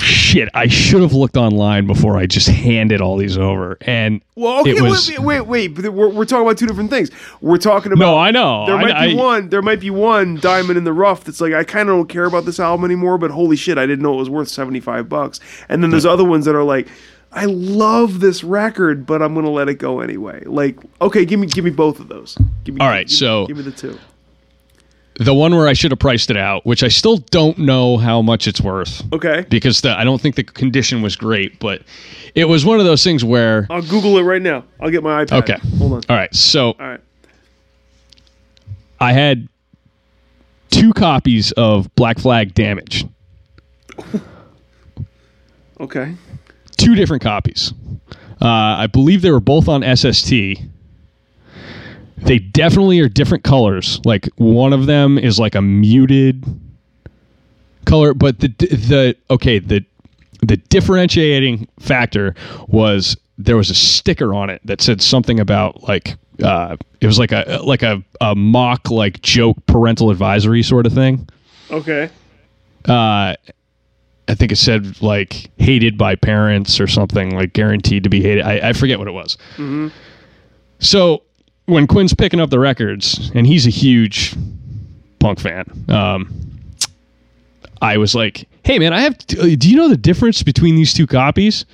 Speaker 2: shit, I should have looked online before I just handed all these over. And
Speaker 1: well, okay,
Speaker 2: it was,
Speaker 1: wait, wait, wait. But we're, we're talking about two different things. We're talking about.
Speaker 2: No, I know.
Speaker 1: There
Speaker 2: I,
Speaker 1: might be
Speaker 2: I,
Speaker 1: one. There might be one diamond in the rough that's like I kind of don't care about this album anymore. But holy shit, I didn't know it was worth seventy five bucks. And then there's other ones that are like. I love this record, but I'm gonna let it go anyway. Like, okay, give me give me both of those. Give me,
Speaker 2: All right,
Speaker 1: give
Speaker 2: so-
Speaker 1: give me the two.
Speaker 2: The one where I should have priced it out, which I still don't know how much it's worth.
Speaker 1: Okay,
Speaker 2: Because the, I don't think the condition was great, but it was one of those things where.
Speaker 1: I'll Google it right now. I'll get my iPad.
Speaker 2: Okay.
Speaker 1: hold on.
Speaker 2: All right. So
Speaker 1: All right,
Speaker 2: I had two copies of Black Flag Damage,
Speaker 1: okay,
Speaker 2: two different copies. Uh, I believe they were both on SST. They definitely are different colors. Like one of them is like a muted color, but the the okay the the differentiating factor was there was a sticker on it that said something about like uh, it was like a like a, a mock like joke parental advisory sort of thing.
Speaker 1: okay.
Speaker 2: Uh, I think it said like hated by parents or something like guaranteed to be hated. I, I forget what it was. So when Quinn's picking up the records, and he's a huge punk fan, um, I was like, "Hey man, I have. Do you know the difference between these two copies?"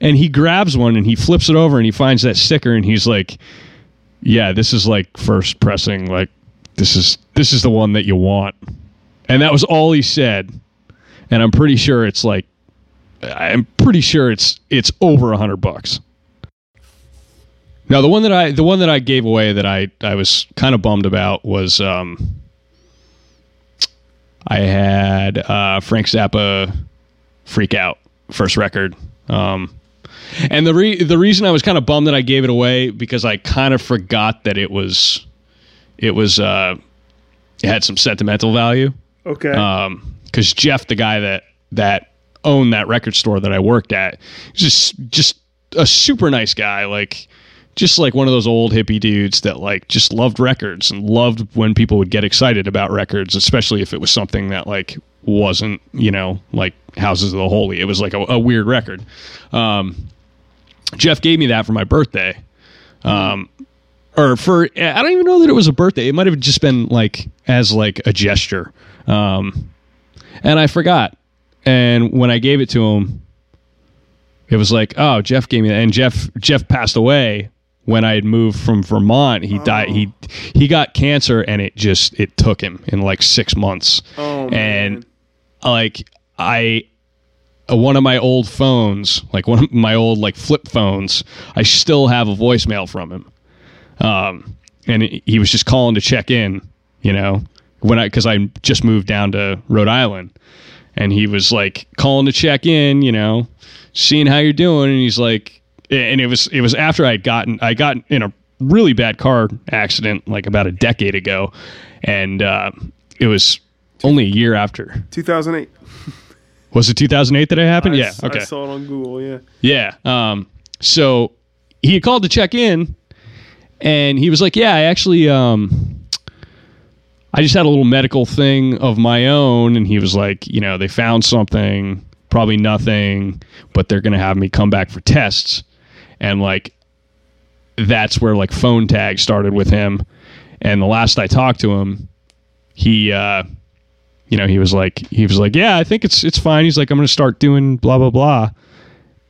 Speaker 2: And he grabs one and he flips it over and he finds that sticker and he's like, "Yeah, this is like first pressing. Like this is this is the one that you want." And that was all he said. And I'm pretty sure it's like, I'm pretty sure it's it's over a hundred bucks. Now the one that I the one that I gave away that I I was kind of bummed about was um I had uh, Frank Zappa freak out first record. Um, and the re- the reason I was kind of bummed that I gave it away because I kind of forgot that it was it was uh, it had some sentimental value
Speaker 1: Okay.
Speaker 2: because Jeff, the guy that that owned that record store that I worked at, just just a super nice guy, like just like one of those old hippie dudes that like just loved records and loved when people would get excited about records, especially if it was something that like wasn't you know like Houses of the Holy. It was like a, a weird record. Um, Jeff gave me that for my birthday. Um, or for I don't even know that it was a birthday. It might have just been like as like a gesture. Um, and I forgot. And when I gave it to him, it was like, oh, Jeff gave me that. And Jeff Jeff passed away when I had moved from Vermont. He died. He he got cancer, and it just it took him in like six months.
Speaker 1: oh
Speaker 2: and like I uh, one of my old phones, like one of my old like flip phones, I still have a voicemail from him. Um, and he he was just calling to check in, you know, when I because I just moved down to Rhode Island, and he was like calling to check in, you know, seeing how you're doing, and he's like, and it was it was after I'd gotten I got in a really bad car accident like about a decade ago, and uh, it was only a year after.
Speaker 1: 2008.
Speaker 2: Was it 2008 that it happened?
Speaker 1: I
Speaker 2: yeah.
Speaker 1: s-
Speaker 2: Okay.
Speaker 1: I saw it on Google. Yeah.
Speaker 2: Yeah. Um, so he had called to check in, and he was like, "Yeah, I actually, um, I just had a little medical thing of my own." And he was like, "You know, they found something, probably nothing, but they're gonna have me come back for tests." And like, that's where like phone tag started with him. And the last I talked to him, he, uh, you know, he was like, he was like, "Yeah, I think it's it's fine." He's like, "I'm gonna start doing blah blah blah."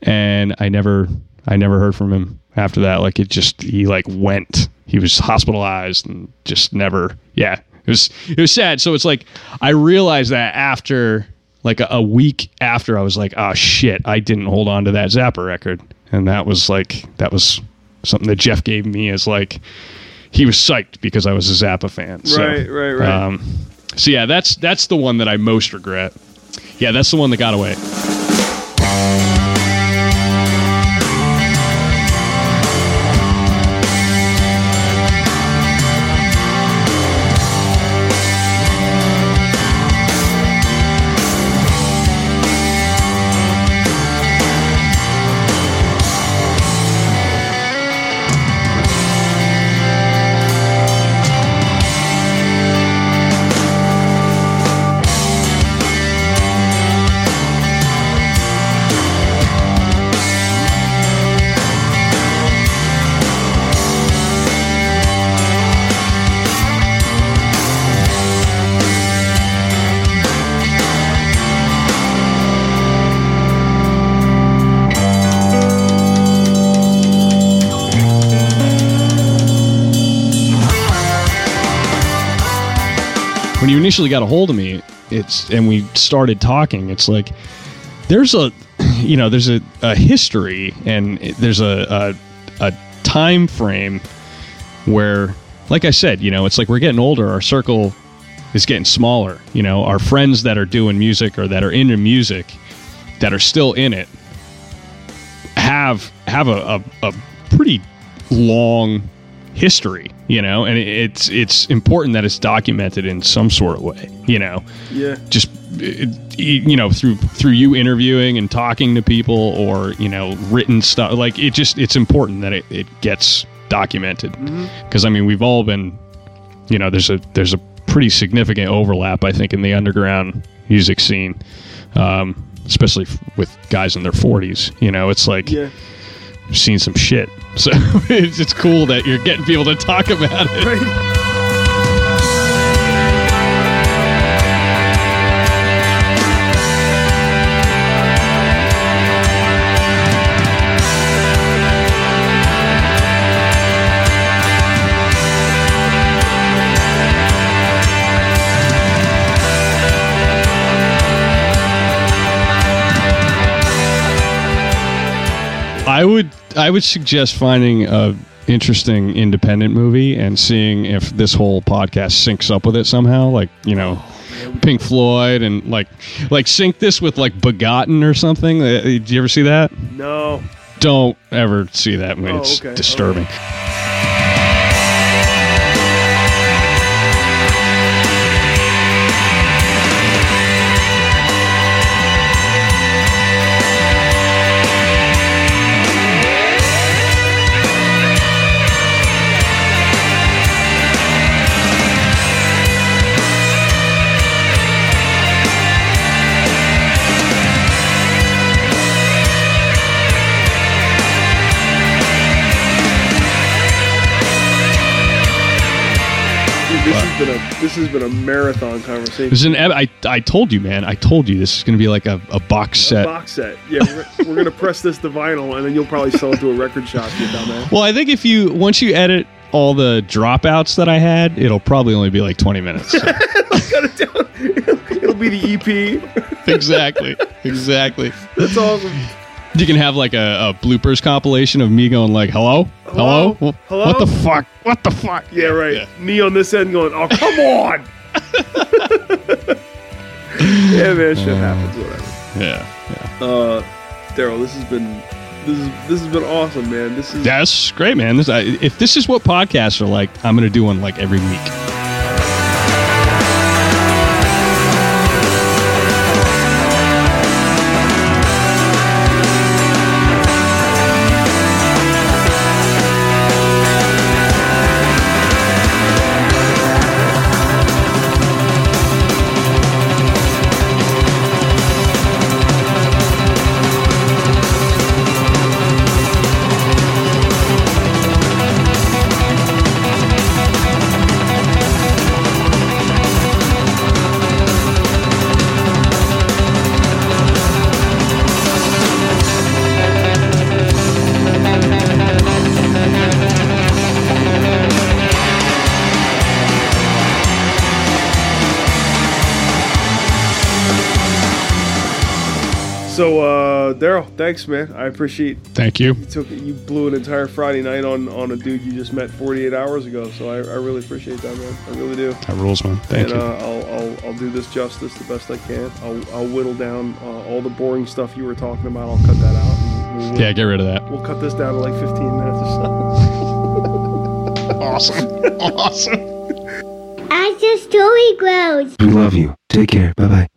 Speaker 2: and I never I never heard from him after that. Like it just he like went. He was hospitalized and just never yeah. It was it was sad. So it's like I realized that after like a, a week after I was like, oh shit, I didn't hold on to that Zappa record. And that was like that was something that Jeff gave me as like he was psyched because I was a Zappa fan. So,
Speaker 1: Right, right, right.
Speaker 2: Um, so yeah, that's that's the one that I most regret. Yeah, that's the one that got away. Got a hold of me, it's and we started talking. It's like there's a you know there's a, a history and there's a, a a time frame where like I said, you know, it's like we're getting older. Our circle is getting smaller. You know, our friends that are doing music or that are into music that are still in it have have a, a, a pretty long history, you know, and it's it's important that it's documented in some sort of way, you know.
Speaker 1: Yeah.
Speaker 2: Just you know through through you interviewing and talking to people or you know written stuff like it just it's important that it, it gets documented because
Speaker 1: Mm-hmm.
Speaker 2: i mean we've all been you know there's a there's a pretty significant overlap i think in the underground music scene um, especially f- with guys in their 40s you know it's like
Speaker 1: Yeah.
Speaker 2: Seen some shit so it's, it's cool that you're getting people to talk about it
Speaker 1: Right.
Speaker 2: I would I would suggest finding a interesting independent movie and seeing if this whole podcast syncs up with it somehow. Like you know, Pink Floyd and like like sync this with like Begotten or something. Uh, Did you ever see that?
Speaker 1: No.
Speaker 2: Don't ever see that movie.
Speaker 1: Oh,
Speaker 2: It's
Speaker 1: okay.
Speaker 2: disturbing.
Speaker 1: Dude, this has been a marathon conversation.
Speaker 2: This is an ep- I I told you, man. I told you this is going to be like a, a box set.
Speaker 1: box set. Yeah, we're, we're gonna press this to vinyl, and then you'll probably sell it to a record shop. You dumbass.
Speaker 2: Well, I think if you once you edit all the dropouts that I had, it'll probably only be like 20 minutes. So-
Speaker 1: Cut it down. It'll be the EP.
Speaker 2: exactly. Exactly.
Speaker 1: That's awesome.
Speaker 2: You can have like a, a bloopers compilation of me going like, "Hello, hello,
Speaker 1: Hello? Hello?
Speaker 2: what the fuck, what the fuck."
Speaker 1: Yeah, right.
Speaker 2: Yeah.
Speaker 1: Me on this end going, oh come on. yeah, man, shit happens. Whatever.
Speaker 2: Yeah, yeah.
Speaker 1: Uh, Daryl, this has been this is this has been awesome, man. This is
Speaker 2: That's great, man. This, I, if this is what podcasts are like, I'm gonna do one like every week.
Speaker 1: Thanks, man. I appreciate
Speaker 2: Thank you.
Speaker 1: you took you blew an entire Friday night on on a dude you just met 48 hours ago. So I, I really appreciate that, man. I really do.
Speaker 2: That rules, man. Thank
Speaker 1: and
Speaker 2: you.
Speaker 1: Uh, I'll, I'll I'll do this justice the best I can. I'll I'll whittle down uh, all the boring stuff you were talking about. I'll cut that out. And we'll,
Speaker 2: yeah, get rid of that.
Speaker 1: we'll cut this down to like 15 minutes or so.
Speaker 2: Awesome, awesome.
Speaker 13: As the story grows.
Speaker 9: We love you. Take care. Bye bye.